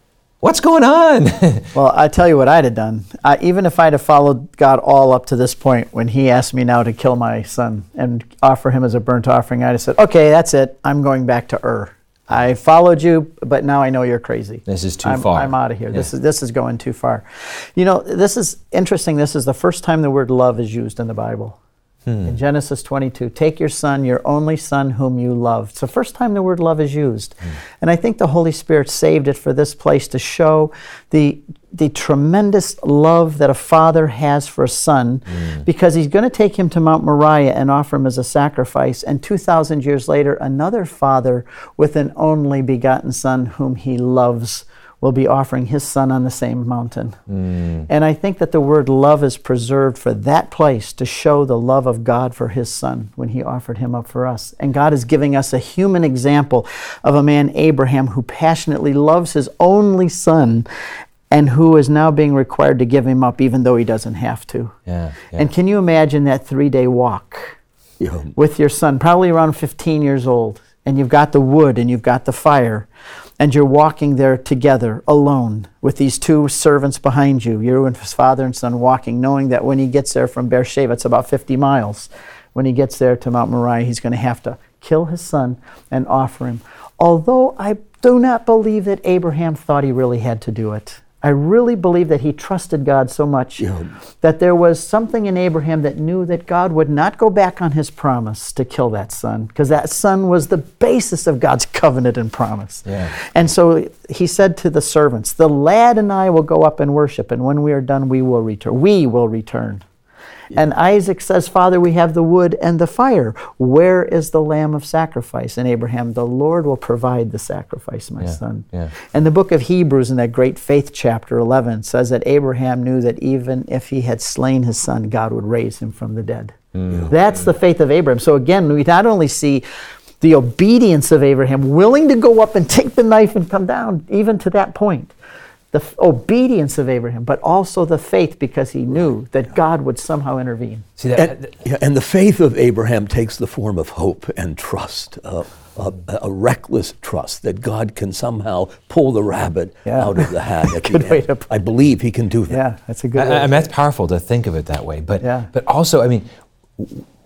A: What's going on? [laughs]
B: well, I tell you what I'd have done. I, even if I'd have followed God all up to this point, when He asked me now to kill my son and offer him as a burnt offering, I'd have said, "Okay, that's it. I'm going back to Ur." I followed you, but now I know you're crazy.
A: This is too
B: I'm,
A: far.
B: I'm out of here. This is this is going too far. You know, this is interesting. This is the first time the word love is used in the Bible.
A: Hmm.
B: In Genesis 22, take your son, your only son whom you love. It's the first time the word love is used.
A: Hmm.
B: And I think the Holy Spirit saved it for this place to show the, the tremendous love that a father has for a son
A: Hmm.
B: because he's going to take him to Mount Moriah and offer him as a sacrifice. And 2,000 years later, another father with an only begotten son whom he loves will be offering his son on the same mountain. Mm. And I think that the word love is preserved for that place to show the love of God for his son when he offered him up for us. And God is giving us a human example of a man, Abraham, who passionately loves his only son and who is now being required to give him up even though he doesn't have to.
A: Yeah, yeah.
B: And can you imagine that three day walk?
C: Yeah.
B: with your son, probably around 15 years old, and you've got the wood and you've got the fire, and you're walking there together alone with these two servants behind you, you and his father and son walking, knowing that when he gets there from Beersheba, it's about 50 miles. When he gets there to Mount Moriah, he's going to have to kill his son and offer him. Although I do not believe that Abraham thought he really had to do it. I really believe that he trusted God so much that there was something in Abraham that knew that God would not go back on his promise to kill that son, because that son was the basis of God's covenant and promise.
A: Yeah.
B: And so he said to the servants, The lad and I will go up and worship, and when we are done, we will return. We will return. And Isaac says, Father, we have the wood and the fire. Where is the lamb of sacrifice? And Abraham, the Lord will provide the sacrifice, my
A: Yeah,
B: son.
A: yeah.
B: And the book of Hebrews, in that great faith chapter 11, says that Abraham knew that even if he had slain his son, God would raise him from the dead. Mm. That's the faith of Abraham. So again, we not only see the obedience of Abraham, willing to go up and take the knife and come down, even to that point. The f- obedience of Abraham, but also the faith because he knew that God would somehow intervene.
A: See that?
C: And, yeah, and the faith of Abraham takes the form of hope and trust, uh, a, a reckless trust that God can somehow pull the rabbit
B: Yeah.
C: out of the hat. [laughs] At
B: Good way to put
C: I believe he can do that.
B: Yeah, that's a good
A: I, I mean, that's powerful to think of it that way. But
B: Yeah.
A: but also, I mean,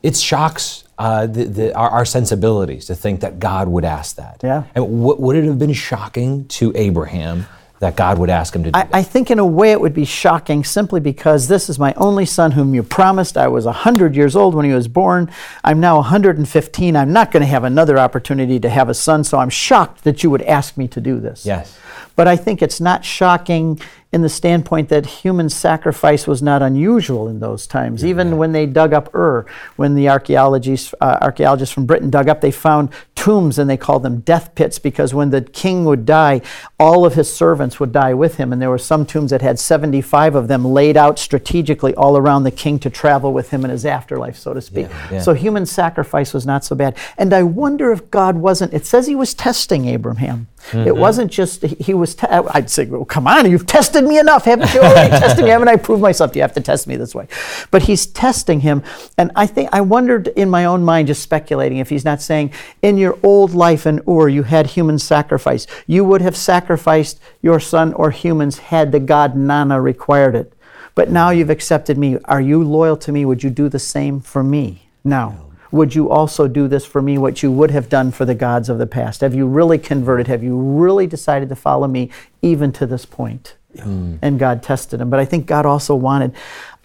A: it shocks uh, the, the, our, our sensibilities to think that God would ask that.
B: Yeah.
A: And w- would it have been shocking to Abraham that God would ask him to do
B: I. I think in a way it would be shocking simply because this is my only son whom you promised. I was 100 years old when he was born. I'm now 115. I'm not going to have another opportunity to have a son, so I'm shocked that you would ask me to do this.
A: Yes.
B: But I think it's not shocking in the standpoint that human sacrifice was not unusual in those times. Even when they dug up Ur, when the archaeologists, uh, archaeologists from Britain dug up, they found tombs and they called them death pits because when the king would die, all of his servants would die with him. And there were some tombs that had 75 of them laid out strategically all around the king to travel with him in his afterlife, so to speak.
A: Yeah, yeah.
B: So human sacrifice was not so bad. And I wonder if God wasn't, it says he was testing Abraham. It mm-hmm. wasn't just, he was, te- I'd say, well, come on, you've tested me enough. Haven't you already [laughs] tested me? Haven't I proved myself? Do you have to test me this way. But he's testing him. And I think, I wondered in my own mind, just speculating, if he's not saying, in your old life in Ur, you had human sacrifice. You would have sacrificed your son or humans had the God Nanna required it. But now you've accepted me. Are you loyal to me? Would you do the same for me now? Would you also do this for me, what you would have done for the gods of the past? Have you really converted? Have you really decided to follow me even to this point? Hmm. And God tested him. But I think God also wanted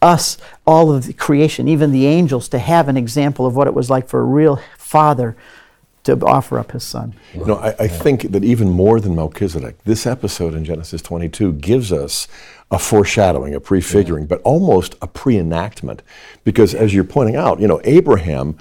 B: us, all of the creation, even the angels, to have an example of what it was like for a real father to offer up his son.
D: You know, I, I think that even more than Melchizedek, this episode in Genesis 22 gives us a foreshadowing, a prefiguring, but almost a pre-enactment. Because as you're pointing out, you know, Abraham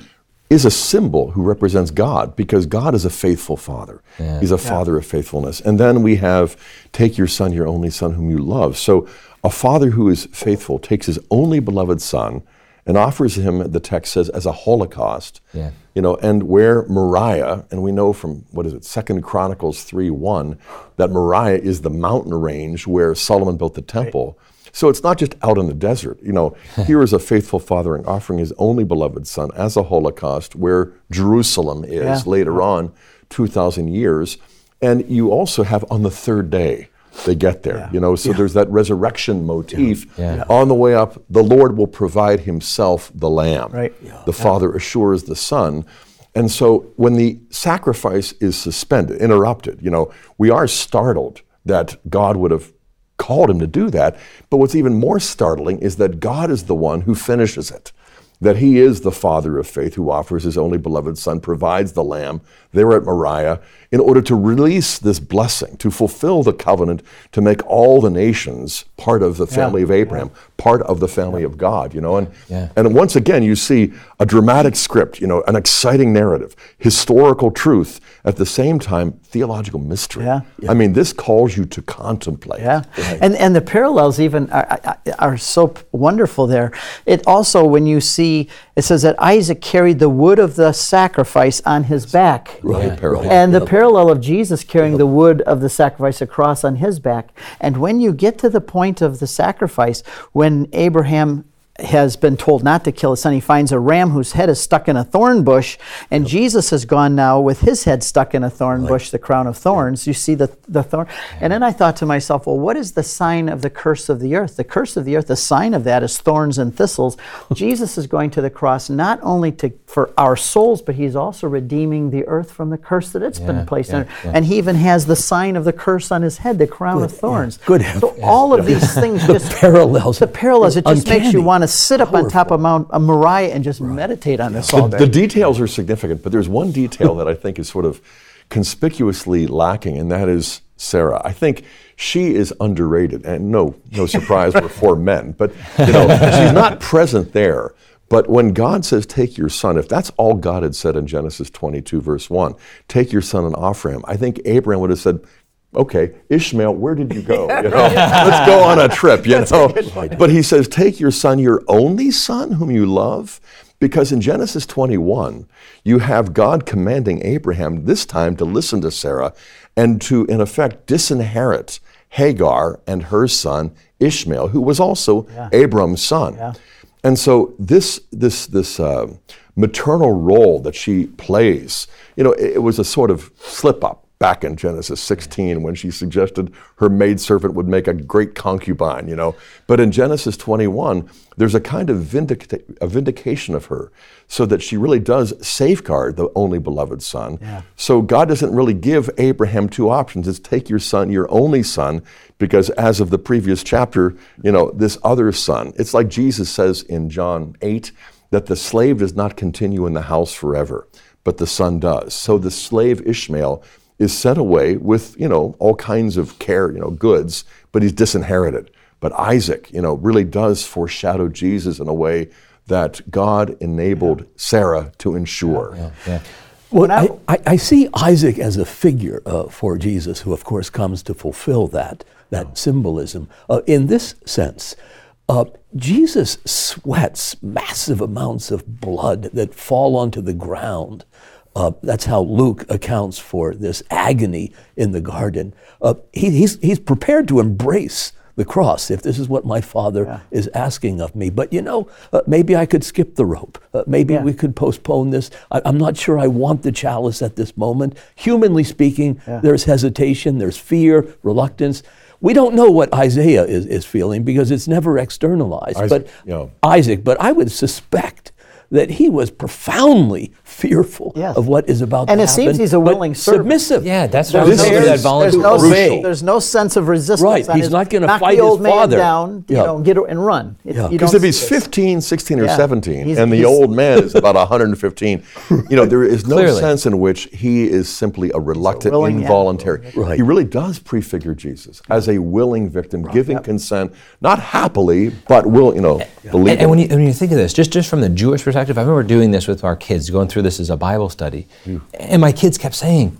D: is a symbol who represents God because God is a faithful father. He's a father of faithfulness. And then we have, take your son, your only son whom you love. So a father who is faithful takes his only beloved son and offers him, the text says, as a holocaust.
A: Yeah.
D: You know, and where Moriah, and we know from what is it, Second Chronicles three one, that Moriah is the mountain range where Solomon built the temple. So it's not just out in the desert. You know, [laughs] here is a faithful father and offering his only beloved son as a holocaust, where Jerusalem is
B: Yeah.
D: later on, two thousand years, and you also have on the third day they get there. You know, so there's that resurrection motif
A: Yeah.
D: on the way up. The Lord will provide Himself the Lamb.
B: Right.
D: The Father assures the Son. And so when the sacrifice is suspended, interrupted, you know, we are startled that God would have called him to do that. But what's even more startling is that God is the one who finishes it. That he is the father of faith who offers his only beloved son, provides the lamb there at Moriah in order to release this blessing, to fulfill the covenant, to make all the nations part of the family
B: Yeah,
D: of Abraham, part of the family of God, you know. And,
A: Yeah.
D: and once again, you see a dramatic script, you know, an exciting narrative, historical truth, at the same time, theological mystery.
B: Yeah.
D: I mean, this calls you to contemplate.
B: Yeah, and and the parallels even are, are so wonderful there. It also when you see it says that Isaac carried the wood of the sacrifice on his back,
D: Right, parallel.
B: and the parallel of Jesus carrying the wood of the sacrifice across on his back. And when you get to the point of the sacrifice, when Abraham has been told not to kill his son. He finds a ram whose head is stuck in a thorn bush, and Jesus has gone now with his head stuck in a thorn bush, the crown of thorns. You see the, the thorn. And then I thought to myself, well, what is the sign of the curse of the earth? The curse of the earth, the sign of that is thorns and thistles. [laughs] Jesus is going to the cross not only to for our souls, but he's also redeeming the earth from the curse that it's
A: Yeah,
B: been placed
A: yeah,
B: under.
A: yeah.
B: And he even has the sign of the curse on his head, the crown of thorns.
C: Good
B: So all of these things [laughs]
C: The
B: just
C: parallels
B: the parallels. It just makes you want to sit up on top of Mount uh, Moriah and just meditate on this all
D: The,
B: day.
D: the details are significant, but there's one detail that I think is sort of conspicuously lacking, and that is Sarah. I think she is underrated, and no, no surprise, we're four [laughs] men, but you know, she's not present there. But when God says, "Take your son," if that's all God had said in Genesis 22, verse one, "Take your son and offer him," I think Abraham would have said. Okay, Ishmael, where did you go? [laughs] You know, let's go on a trip. You [laughs] know, but he says, "Take your son, your only son, whom you love," because in Genesis 21, you have God commanding Abraham this time to listen to Sarah and to, in effect, disinherit Hagar and her son Ishmael, who was also Abram's son. And so this this this uh, maternal role that she plays, you know, it, it was a sort of slip up back in Genesis 16 when she suggested her maidservant would make a great concubine, you know. But in Genesis 21, there's a kind of vindica- a vindication of her so that she really does safeguard the only beloved son. So God doesn't really give Abraham two options. It's take your son, your only son, because as of the previous chapter, you know, this other son, it's like Jesus says in John 8 that the slave does not continue in the house forever, but the son does. So the slave Ishmael is sent away with, you know, all kinds of care, you know, goods, but he's disinherited. But Isaac, you know, really does foreshadow Jesus in a way that God enabled Sarah to ensure.
C: Well, I, I, I see Isaac as a figure uh, for Jesus, who of course comes to fulfill that, that symbolism. Uh, in this sense, uh, Jesus sweats massive amounts of blood that fall onto the ground. Uh, that's how Luke accounts for this agony in the garden. Uh, he, he's, he's prepared to embrace the cross if this is what my father is asking of me. But you know, uh, maybe I could skip the rope. Uh, maybe we could postpone this. I, I'm not sure I want the chalice at this moment. Humanly speaking, there's hesitation, there's fear, reluctance. We don't know what Isaiah is, is feeling because it's never externalized.
D: Isaac,
C: but
D: yeah.
C: Isaac, but I would suspect that he was profoundly fearful
B: Yes.
C: of what is about
B: And
C: to happen.
B: And it
C: happen.
B: seems he's a willing servant.
C: submissive.
A: Yeah, that's what I
B: There's
A: was
B: no,
A: saying. That
B: there's, no, there's no sense of resistance.
C: Right, he's
B: his-
C: not gonna
B: knock
C: fight
B: the
C: his
B: old man
C: father.
B: down, you
C: Yeah.
B: know, get and run. It-
C: Yeah.
D: Because if he's
B: see
D: 15, 16, or
B: Yeah.
D: 17,
B: He's-
D: and the old man is [laughs] about 115, you know, there is no
A: Clearly.
D: sense in which he is simply a reluctant,
B: willing, yeah.
D: involuntary.
C: Right.
D: He really does prefigure Jesus as a willing victim, giving consent, not happily, but will, you know,
A: And,
D: believing.
A: and when, you, when you think of this, just, just from the Jewish perspective, I remember doing this with our kids, going through this as a Bible study. Hmm. And my kids kept saying,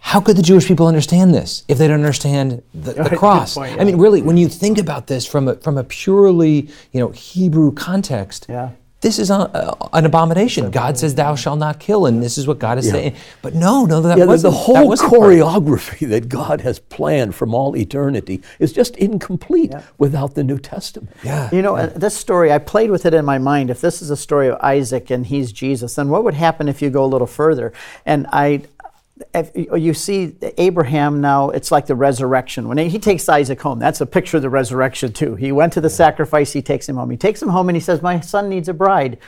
A: how could the Jewish people understand this if they don't understand the, the [laughs] cross?
B: point,
A: I mean, really, when you think about this from a, from a purely you know Hebrew context,
B: Yeah.
A: This is a, a- an abomination. God says, "Thou shalt not kill," and this is what God is saying. But no, no, that
C: Yeah, the,
A: wasn't
C: the
A: that
C: whole
A: wasn't part
C: choreography [laughs] that God has planned from all eternity is just incomplete without the New Testament.
A: Yeah.
B: You know, uh, this story, I played with it in my mind. If this is a story of Isaac and he's Jesus, then what would happen if you go a little further? And I, if you- you see Abraham now, it's like the resurrection. When he takes Isaac home, that's a picture of the resurrection too. He went to the sacrifice, he takes him home. He takes him home and he says, My son needs a bride.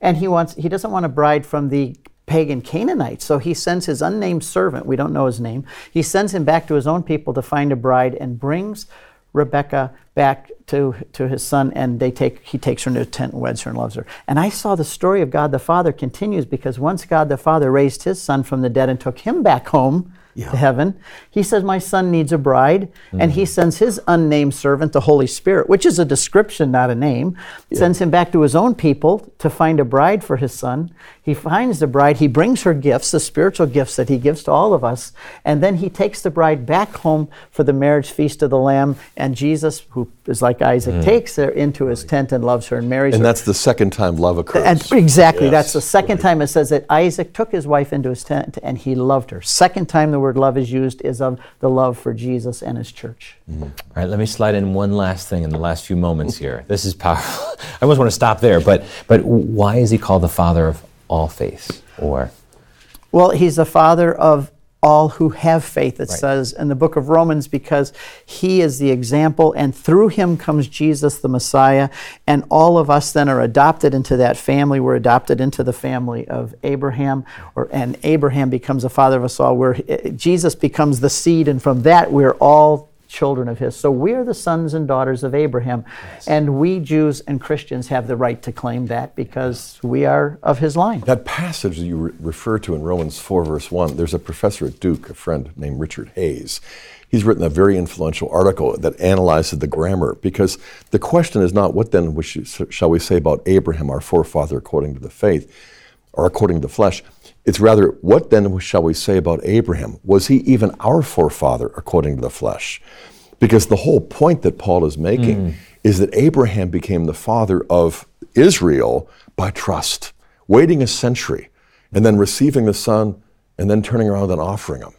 B: And he wants he doesn't want a bride from the pagan Canaanites. So he sends his unnamed servant, we don't know his name, he sends him back to his own people to find a bride and brings Rebecca back to, to his son, and they take, he takes her into a tent and weds her and loves her. And I saw the story of God the Father continues because once God the Father raised his son from the dead and took him back home, yeah. to heaven. He says, My son needs a bride. Mm-hmm. And he mm-hmm. sends his unnamed servant, the Holy Spirit, which is a description, not a name, yeah. sends him back to his own people to find a bride for his son. He finds the bride. He brings her gifts, the spiritual gifts that he gives to all of us. And then he takes the bride back home for the marriage feast of the Lamb. And Jesus, who is like Isaac, mm. takes her into his tent and loves her and marries
D: and
B: her.
D: And that's the second time love occurs.
B: And exactly. Yes. That's the second time it says that Isaac took his wife into his tent and he loved her. Second time the word love is used is of the love for Jesus and his church.
A: Mm. All right, let me slide in one last thing in the last few moments here. This is powerful. [laughs] I almost want to stop there, but but why is he called the father of all faith Or
B: well, he's the father of all who have faith, it right. says in the book of Romans, because he is the example, and through him comes Jesus the Messiah, and all of us then are adopted into that family. We're adopted into the family of Abraham, or and Abraham becomes the father of us all. Where eh, Jesus becomes the seed, and from that we're all children of his. So we're the sons and daughters of Abraham. Yes. And we Jews and Christians have the right to claim that because we are of his line.
D: That passage that you re- refer to in Romans 4, verse 1, there's a professor at Duke, a friend named Richard Hays. He's written a very influential article that analyzes the grammar because the question is not what then shall we say about Abraham, our forefather according to the faith, or according to the flesh. It's rather, what then shall we say about Abraham? Was he even our forefather according to the flesh? Because the whole point that Paul is making mm. is that Abraham became the father of Israel by trust, waiting a century, and then receiving the son, and then turning around and offering him.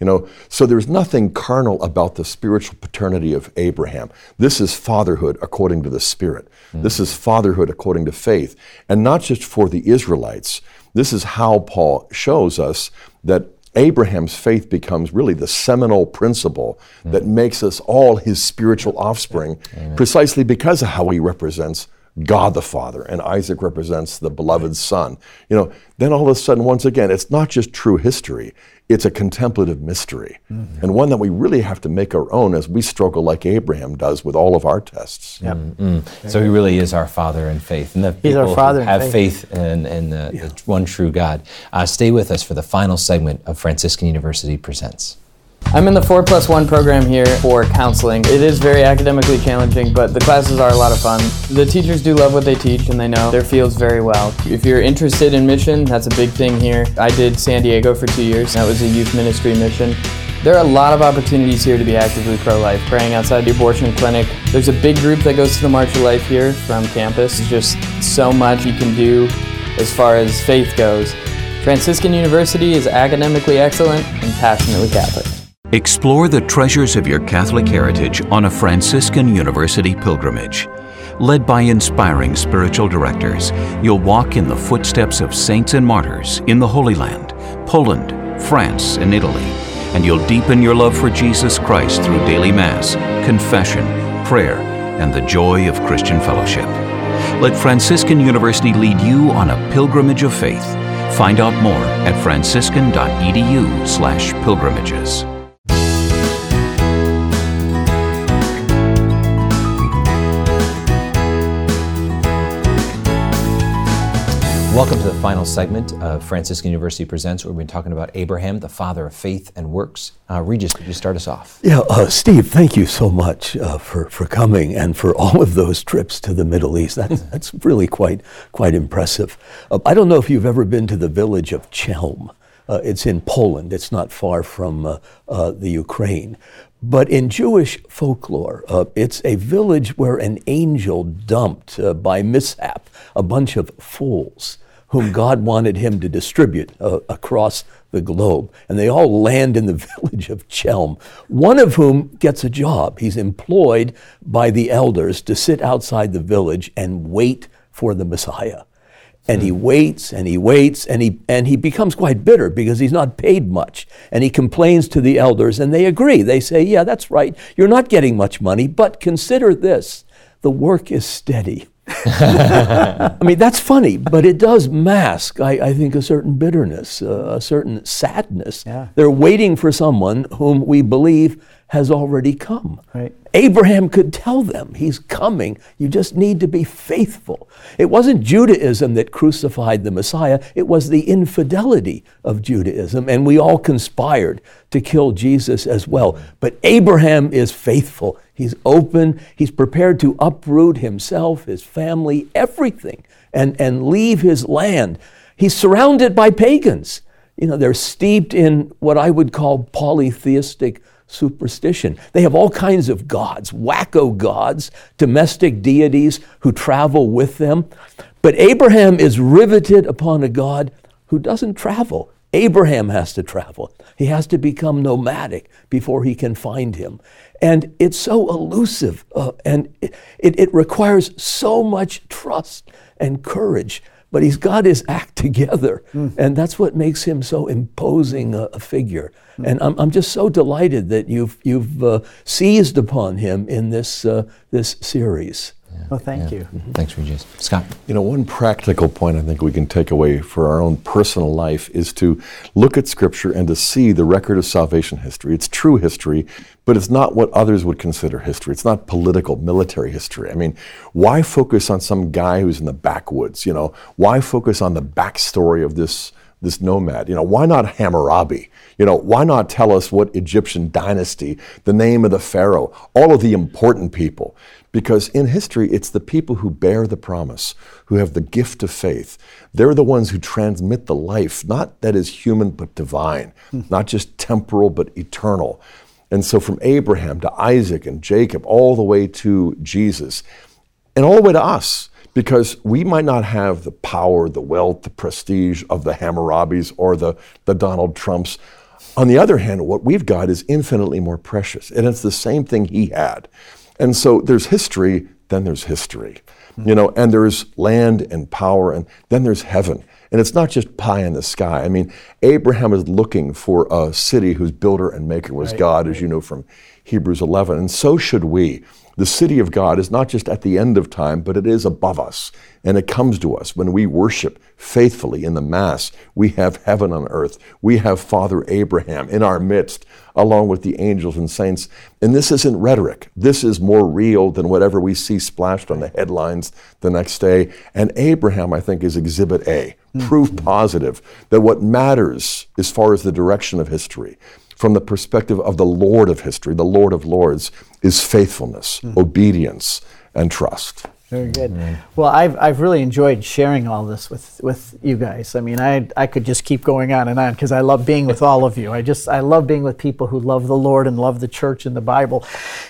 D: You know, so there's nothing carnal about the spiritual paternity of Abraham. This is fatherhood according to the Spirit. Mm. This is fatherhood according to faith. And not just for the Israelites, this is how Paul shows us that Abraham's faith becomes really the seminal principle mm. that makes us all his spiritual offspring, Amen. precisely because of how he represents God the Father, and Isaac represents the beloved Son. You know, then all of a sudden, once again, it's not just true history, it's a contemplative mystery, mm-hmm. and one that we really have to make our own as we struggle like Abraham does with all of our tests.
A: Yep. Mm-hmm. So he really is our Father in faith, and the
B: He's
A: people
B: our father
A: who have faith, faith in, in the, yeah. the, one true God. Uh, stay with us for the final segment of Franciscan University Presents.
H: I'm in the 4 plus 1 program here for counseling. It is very academically challenging, but the classes are a lot of fun. The teachers do love what they teach and they know their fields very well. If you're interested in mission, that's a big thing here. I did San Diego for two years. That was a youth ministry mission. There are a lot of opportunities here to be actively pro-life, praying outside the abortion clinic. There's a big group that goes to the March of Life here from campus. Just so much you can do as far as faith goes. Franciscan University is academically excellent and passionately Catholic.
I: Explore the treasures of your Catholic heritage on a Franciscan University pilgrimage. Led by inspiring spiritual directors, you'll walk in the footsteps of saints and martyrs in the Holy Land, Poland, France, and Italy, and you'll deepen your love for Jesus Christ through daily Mass, confession, prayer, and the joy of Christian fellowship. Let Franciscan University lead you on a pilgrimage of faith. Find out more at franciscan.edu/pilgrimages.
A: Welcome to the final segment of Franciscan University Presents, where we've been talking about Abraham, the father of faith and works. Uh, Regis, could you start us off?
C: Yeah, uh, Steve, thank you so much uh, for, for coming and for all of those trips to the Middle East. That's, [laughs] that's really quite, quite impressive. Uh, I don't know if you've ever been to the village of Chelm. Uh, it's in Poland, it's not far from uh, the Ukraine. But in Jewish folklore, uh, it's a village where an angel dumped uh, by mishap a bunch of fools whom God wanted him to distribute uh, across the globe. And they all land in the [laughs] village of Chelm, one of whom gets a job. He's employed by the elders to sit outside the village and wait for the Messiah. And he waits and he waits and he, and he becomes quite bitter because he's not paid much. And he complains to the elders and they agree. They say, Yeah, that's right. You're not getting much money, but consider this the work is steady [laughs] I mean, that's funny, but it does mask, I, I think, a certain bitterness, uh, a certain sadness.
B: Yeah.
C: They're waiting for someone whom we believe has already come.
B: Right.
C: Abraham could tell them he's coming. You just need to be faithful. It wasn't Judaism that crucified the Messiah, it was the infidelity of Judaism, and we all conspired to kill Jesus as well. But Abraham is faithful. He's open, he's prepared to uproot himself, his family, everything, and, and leave his land. He's surrounded by pagans. You know, they're steeped in what I would call polytheistic superstition. They have all kinds of gods, wacko gods, domestic deities who travel with them. But Abraham is riveted upon a God who doesn't travel. Abraham has to travel. He has to become nomadic before he can find him. And it's so elusive uh, and it, it, it requires so much trust and courage but he's got his act together. Mm. And that's what makes him so imposing a, a figure. Mm. And I'm, I'm just so delighted that you've, you've uh, seized upon him in this, uh, this series.
B: Yeah. Well, thank
A: yeah.
B: you.
A: Mm-hmm. Thanks, Regis. Scott.
D: You know, one practical point I think we can take away for our own personal life is to look at Scripture and to see the record of salvation history. It's true history, but it's not what others would consider history. It's not political, military history. I mean, why focus on some guy who's in the backwoods? You know, why focus on the backstory of this? This nomad, you know, why not Hammurabi? You know, why not tell us what Egyptian dynasty, the name of the pharaoh, all of the important people? Because in history, it's the people who bear the promise, who have the gift of faith. They're the ones who transmit the life, not that is human but divine, hmm. not just temporal but eternal. And so from Abraham to Isaac and Jacob, all the way to Jesus, and all the way to us, because we might not have the power, the wealth, the prestige of the Hammurabis or the, the Donald Trumps. On the other hand, what we've got is infinitely more precious, and it's the same thing he had. And so there's history, then there's history. You mm-hmm. know, and there's land and power, and then there's heaven. And it's not just pie in the sky. I mean, Abraham is looking for a city whose builder and maker was right. God, as you know from Hebrews 11. And so should we. The city of God is not just at the end of time, but it is above us. And it comes to us when we worship faithfully in the Mass. We have heaven on earth. We have Father Abraham in our midst, along with the angels and saints. And this isn't rhetoric. This is more real than whatever we see splashed on the headlines the next day. And Abraham, I think, is exhibit A, mm-hmm. proof positive that what matters as far as the direction of history from the perspective of the Lord of history, the Lord of Lords, is faithfulness, mm-hmm. obedience, and trust.
B: Very good. Mm-hmm. Well, I've, I've really enjoyed sharing all this with, with you guys. I mean, I, I could just keep going on and on because I love being with all of you. I just I love being with people who love the Lord and love the church and the Bible.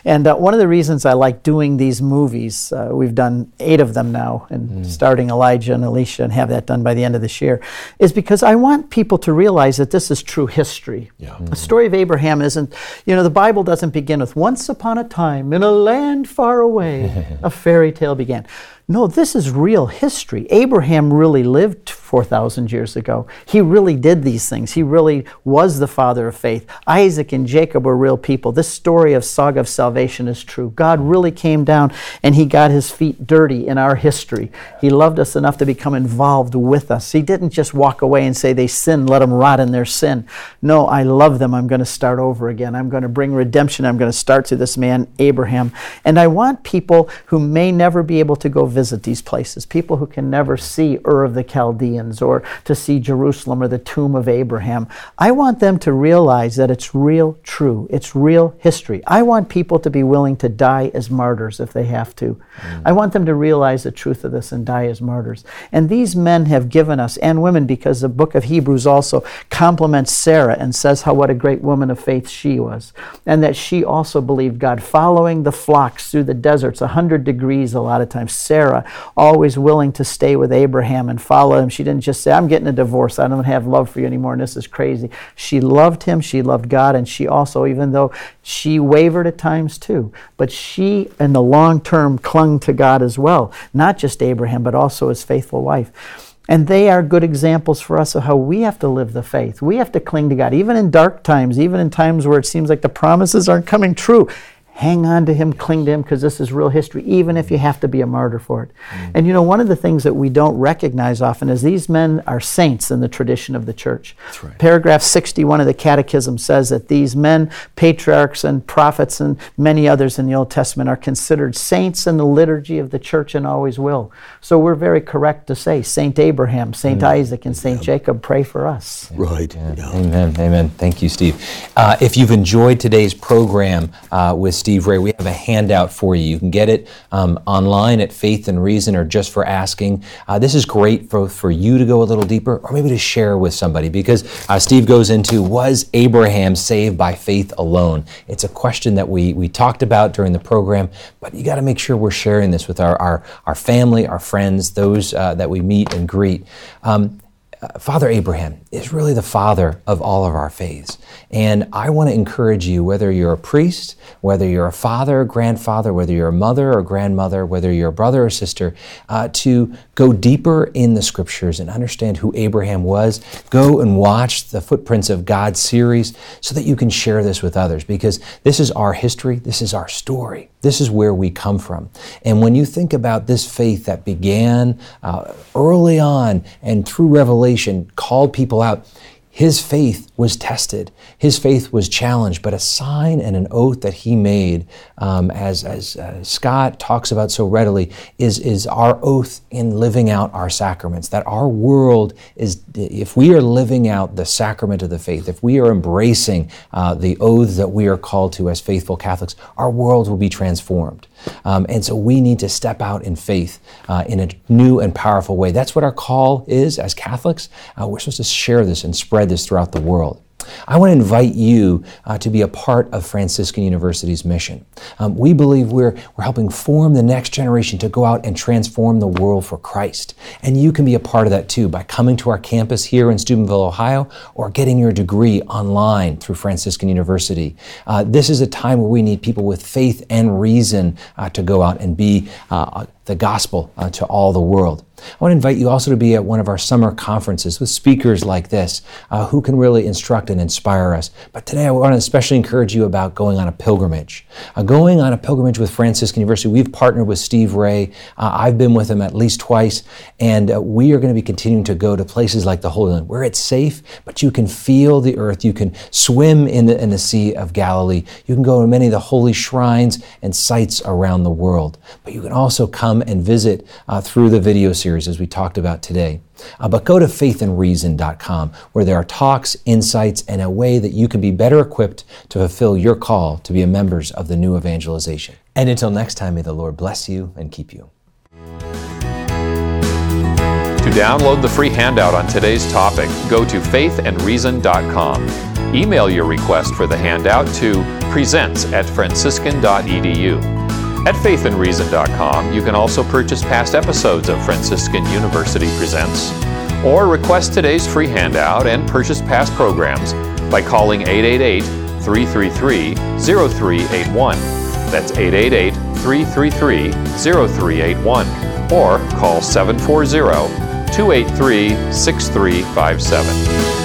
B: And uh, one of the reasons I like doing these movies, uh, we've done eight of them now, and mm. starting Elijah and Elisha, and have that done by the end of this year, is because I want people to realize that this is true history. Yeah. Mm. The story of Abraham isn't, you know, the Bible doesn't begin with once upon a time in a land far away, [laughs] a fairy tale begins again. No, this is real history. Abraham really lived 4,000 years ago. He really did these things. He really was the father of faith. Isaac and Jacob were real people. This story of Saga of Salvation is true. God really came down and he got his feet dirty in our history. He loved us enough to become involved with us. He didn't just walk away and say they sin, let them rot in their sin. No, I love them. I'm going to start over again. I'm going to bring redemption. I'm going to start to this man, Abraham. And I want people who may never be able to go visit visit these places, people who can never see Ur of the Chaldeans or to see Jerusalem or the tomb of Abraham. I want them to realize that it's real true, it's real history. I want people to be willing to die as martyrs if they have to. Mm. I want them to realize the truth of this and die as martyrs. And these men have given us, and women, because the book of Hebrews also compliments Sarah and says how what a great woman of faith she was, and that she also believed God, following the flocks through the deserts, 100 degrees a lot of times. Sarah Sarah, always willing to stay with Abraham and follow him. She didn't just say, I'm getting a divorce. I don't have love for you anymore, and this is crazy. She loved him, she loved God, and she also, even though she wavered at times too, but she, in the long term, clung to God as well. Not just Abraham, but also his faithful wife. And they are good examples for us of how we have to live the faith. We have to cling to God, even in dark times, even in times where it seems like the promises aren't coming true. Hang on to him, cling to him, because this is real history, even if you have to be a martyr for it. Mm. And you know, one of the things that we don't recognize often is these men are saints in the tradition of the church. Right. Paragraph 61 of the Catechism says that these men, patriarchs and prophets, and many others in the Old Testament are considered saints in the liturgy of the church and always will. So we're very correct to say Saint Abraham, Saint mm. Isaac, and Saint yeah. Jacob pray for us.
C: Right.
A: Yeah. Yeah. Amen. Amen. Thank you, Steve. Uh, if you've enjoyed today's program uh, with Steve, Ray, we have a handout for you. You can get it um, online at Faith and Reason or just for asking. Uh, this is great for, for you to go a little deeper or maybe to share with somebody because uh, Steve goes into Was Abraham saved by faith alone? It's a question that we, we talked about during the program, but you got to make sure we're sharing this with our, our, our family, our friends, those uh, that we meet and greet. Um, Father Abraham is really the father of all of our faiths. And I want to encourage you, whether you're a priest, whether you're a father or grandfather, whether you're a mother or grandmother, whether you're a brother or sister, uh, to go deeper in the scriptures and understand who Abraham was. Go and watch the Footprints of God series so that you can share this with others because this is our history, this is our story. This is where we come from. And when you think about this faith that began uh, early on and through Revelation called people out, his faith was tested. His faith was challenged, but a sign and an oath that he made, um, as, as uh, Scott talks about so readily, is, is our oath in living out our sacraments. That our world is, if we are living out the sacrament of the faith, if we are embracing uh, the oaths that we are called to as faithful Catholics, our world will be transformed. Um, and so we need to step out in faith uh, in a new and powerful way. That's what our call is as Catholics. Uh, we're supposed to share this and spread this throughout the world. I want to invite you uh, to be a part of Franciscan University's mission. Um, we believe we're, we're helping form the next generation to go out and transform the world for Christ. And you can be a part of that too by coming to our campus here in Steubenville, Ohio, or getting your degree online through Franciscan University. Uh, this is a time where we need people with faith and reason uh, to go out and be uh, the gospel uh, to all the world. I want to invite you also to be at one of our summer conferences with speakers like this uh, who can really instruct and inspire us. But today I want to especially encourage you about going on a pilgrimage. Uh, going on a pilgrimage with Franciscan University, we've partnered with Steve Ray. Uh, I've been with him at least twice, and uh, we are going to be continuing to go to places like the Holy Land where it's safe, but you can feel the earth. You can swim in the, in the Sea of Galilee. You can go to many of the holy shrines and sites around the world. But you can also come and visit uh, through the video series series, as we talked about today. Uh, but go to faithandreason.com, where there are talks, insights, and a way that you can be better equipped to fulfill your call to be a members of the new evangelization. And until next time, may the Lord bless you and keep you.
J: To download the free handout on today's topic, go to faithandreason.com. Email your request for the handout to presents at franciscan.edu. At faithandreason.com, you can also purchase past episodes of Franciscan University Presents, or request today's free handout and purchase past programs by calling 888 333 0381. That's 888 333 0381, or call 740 283 6357.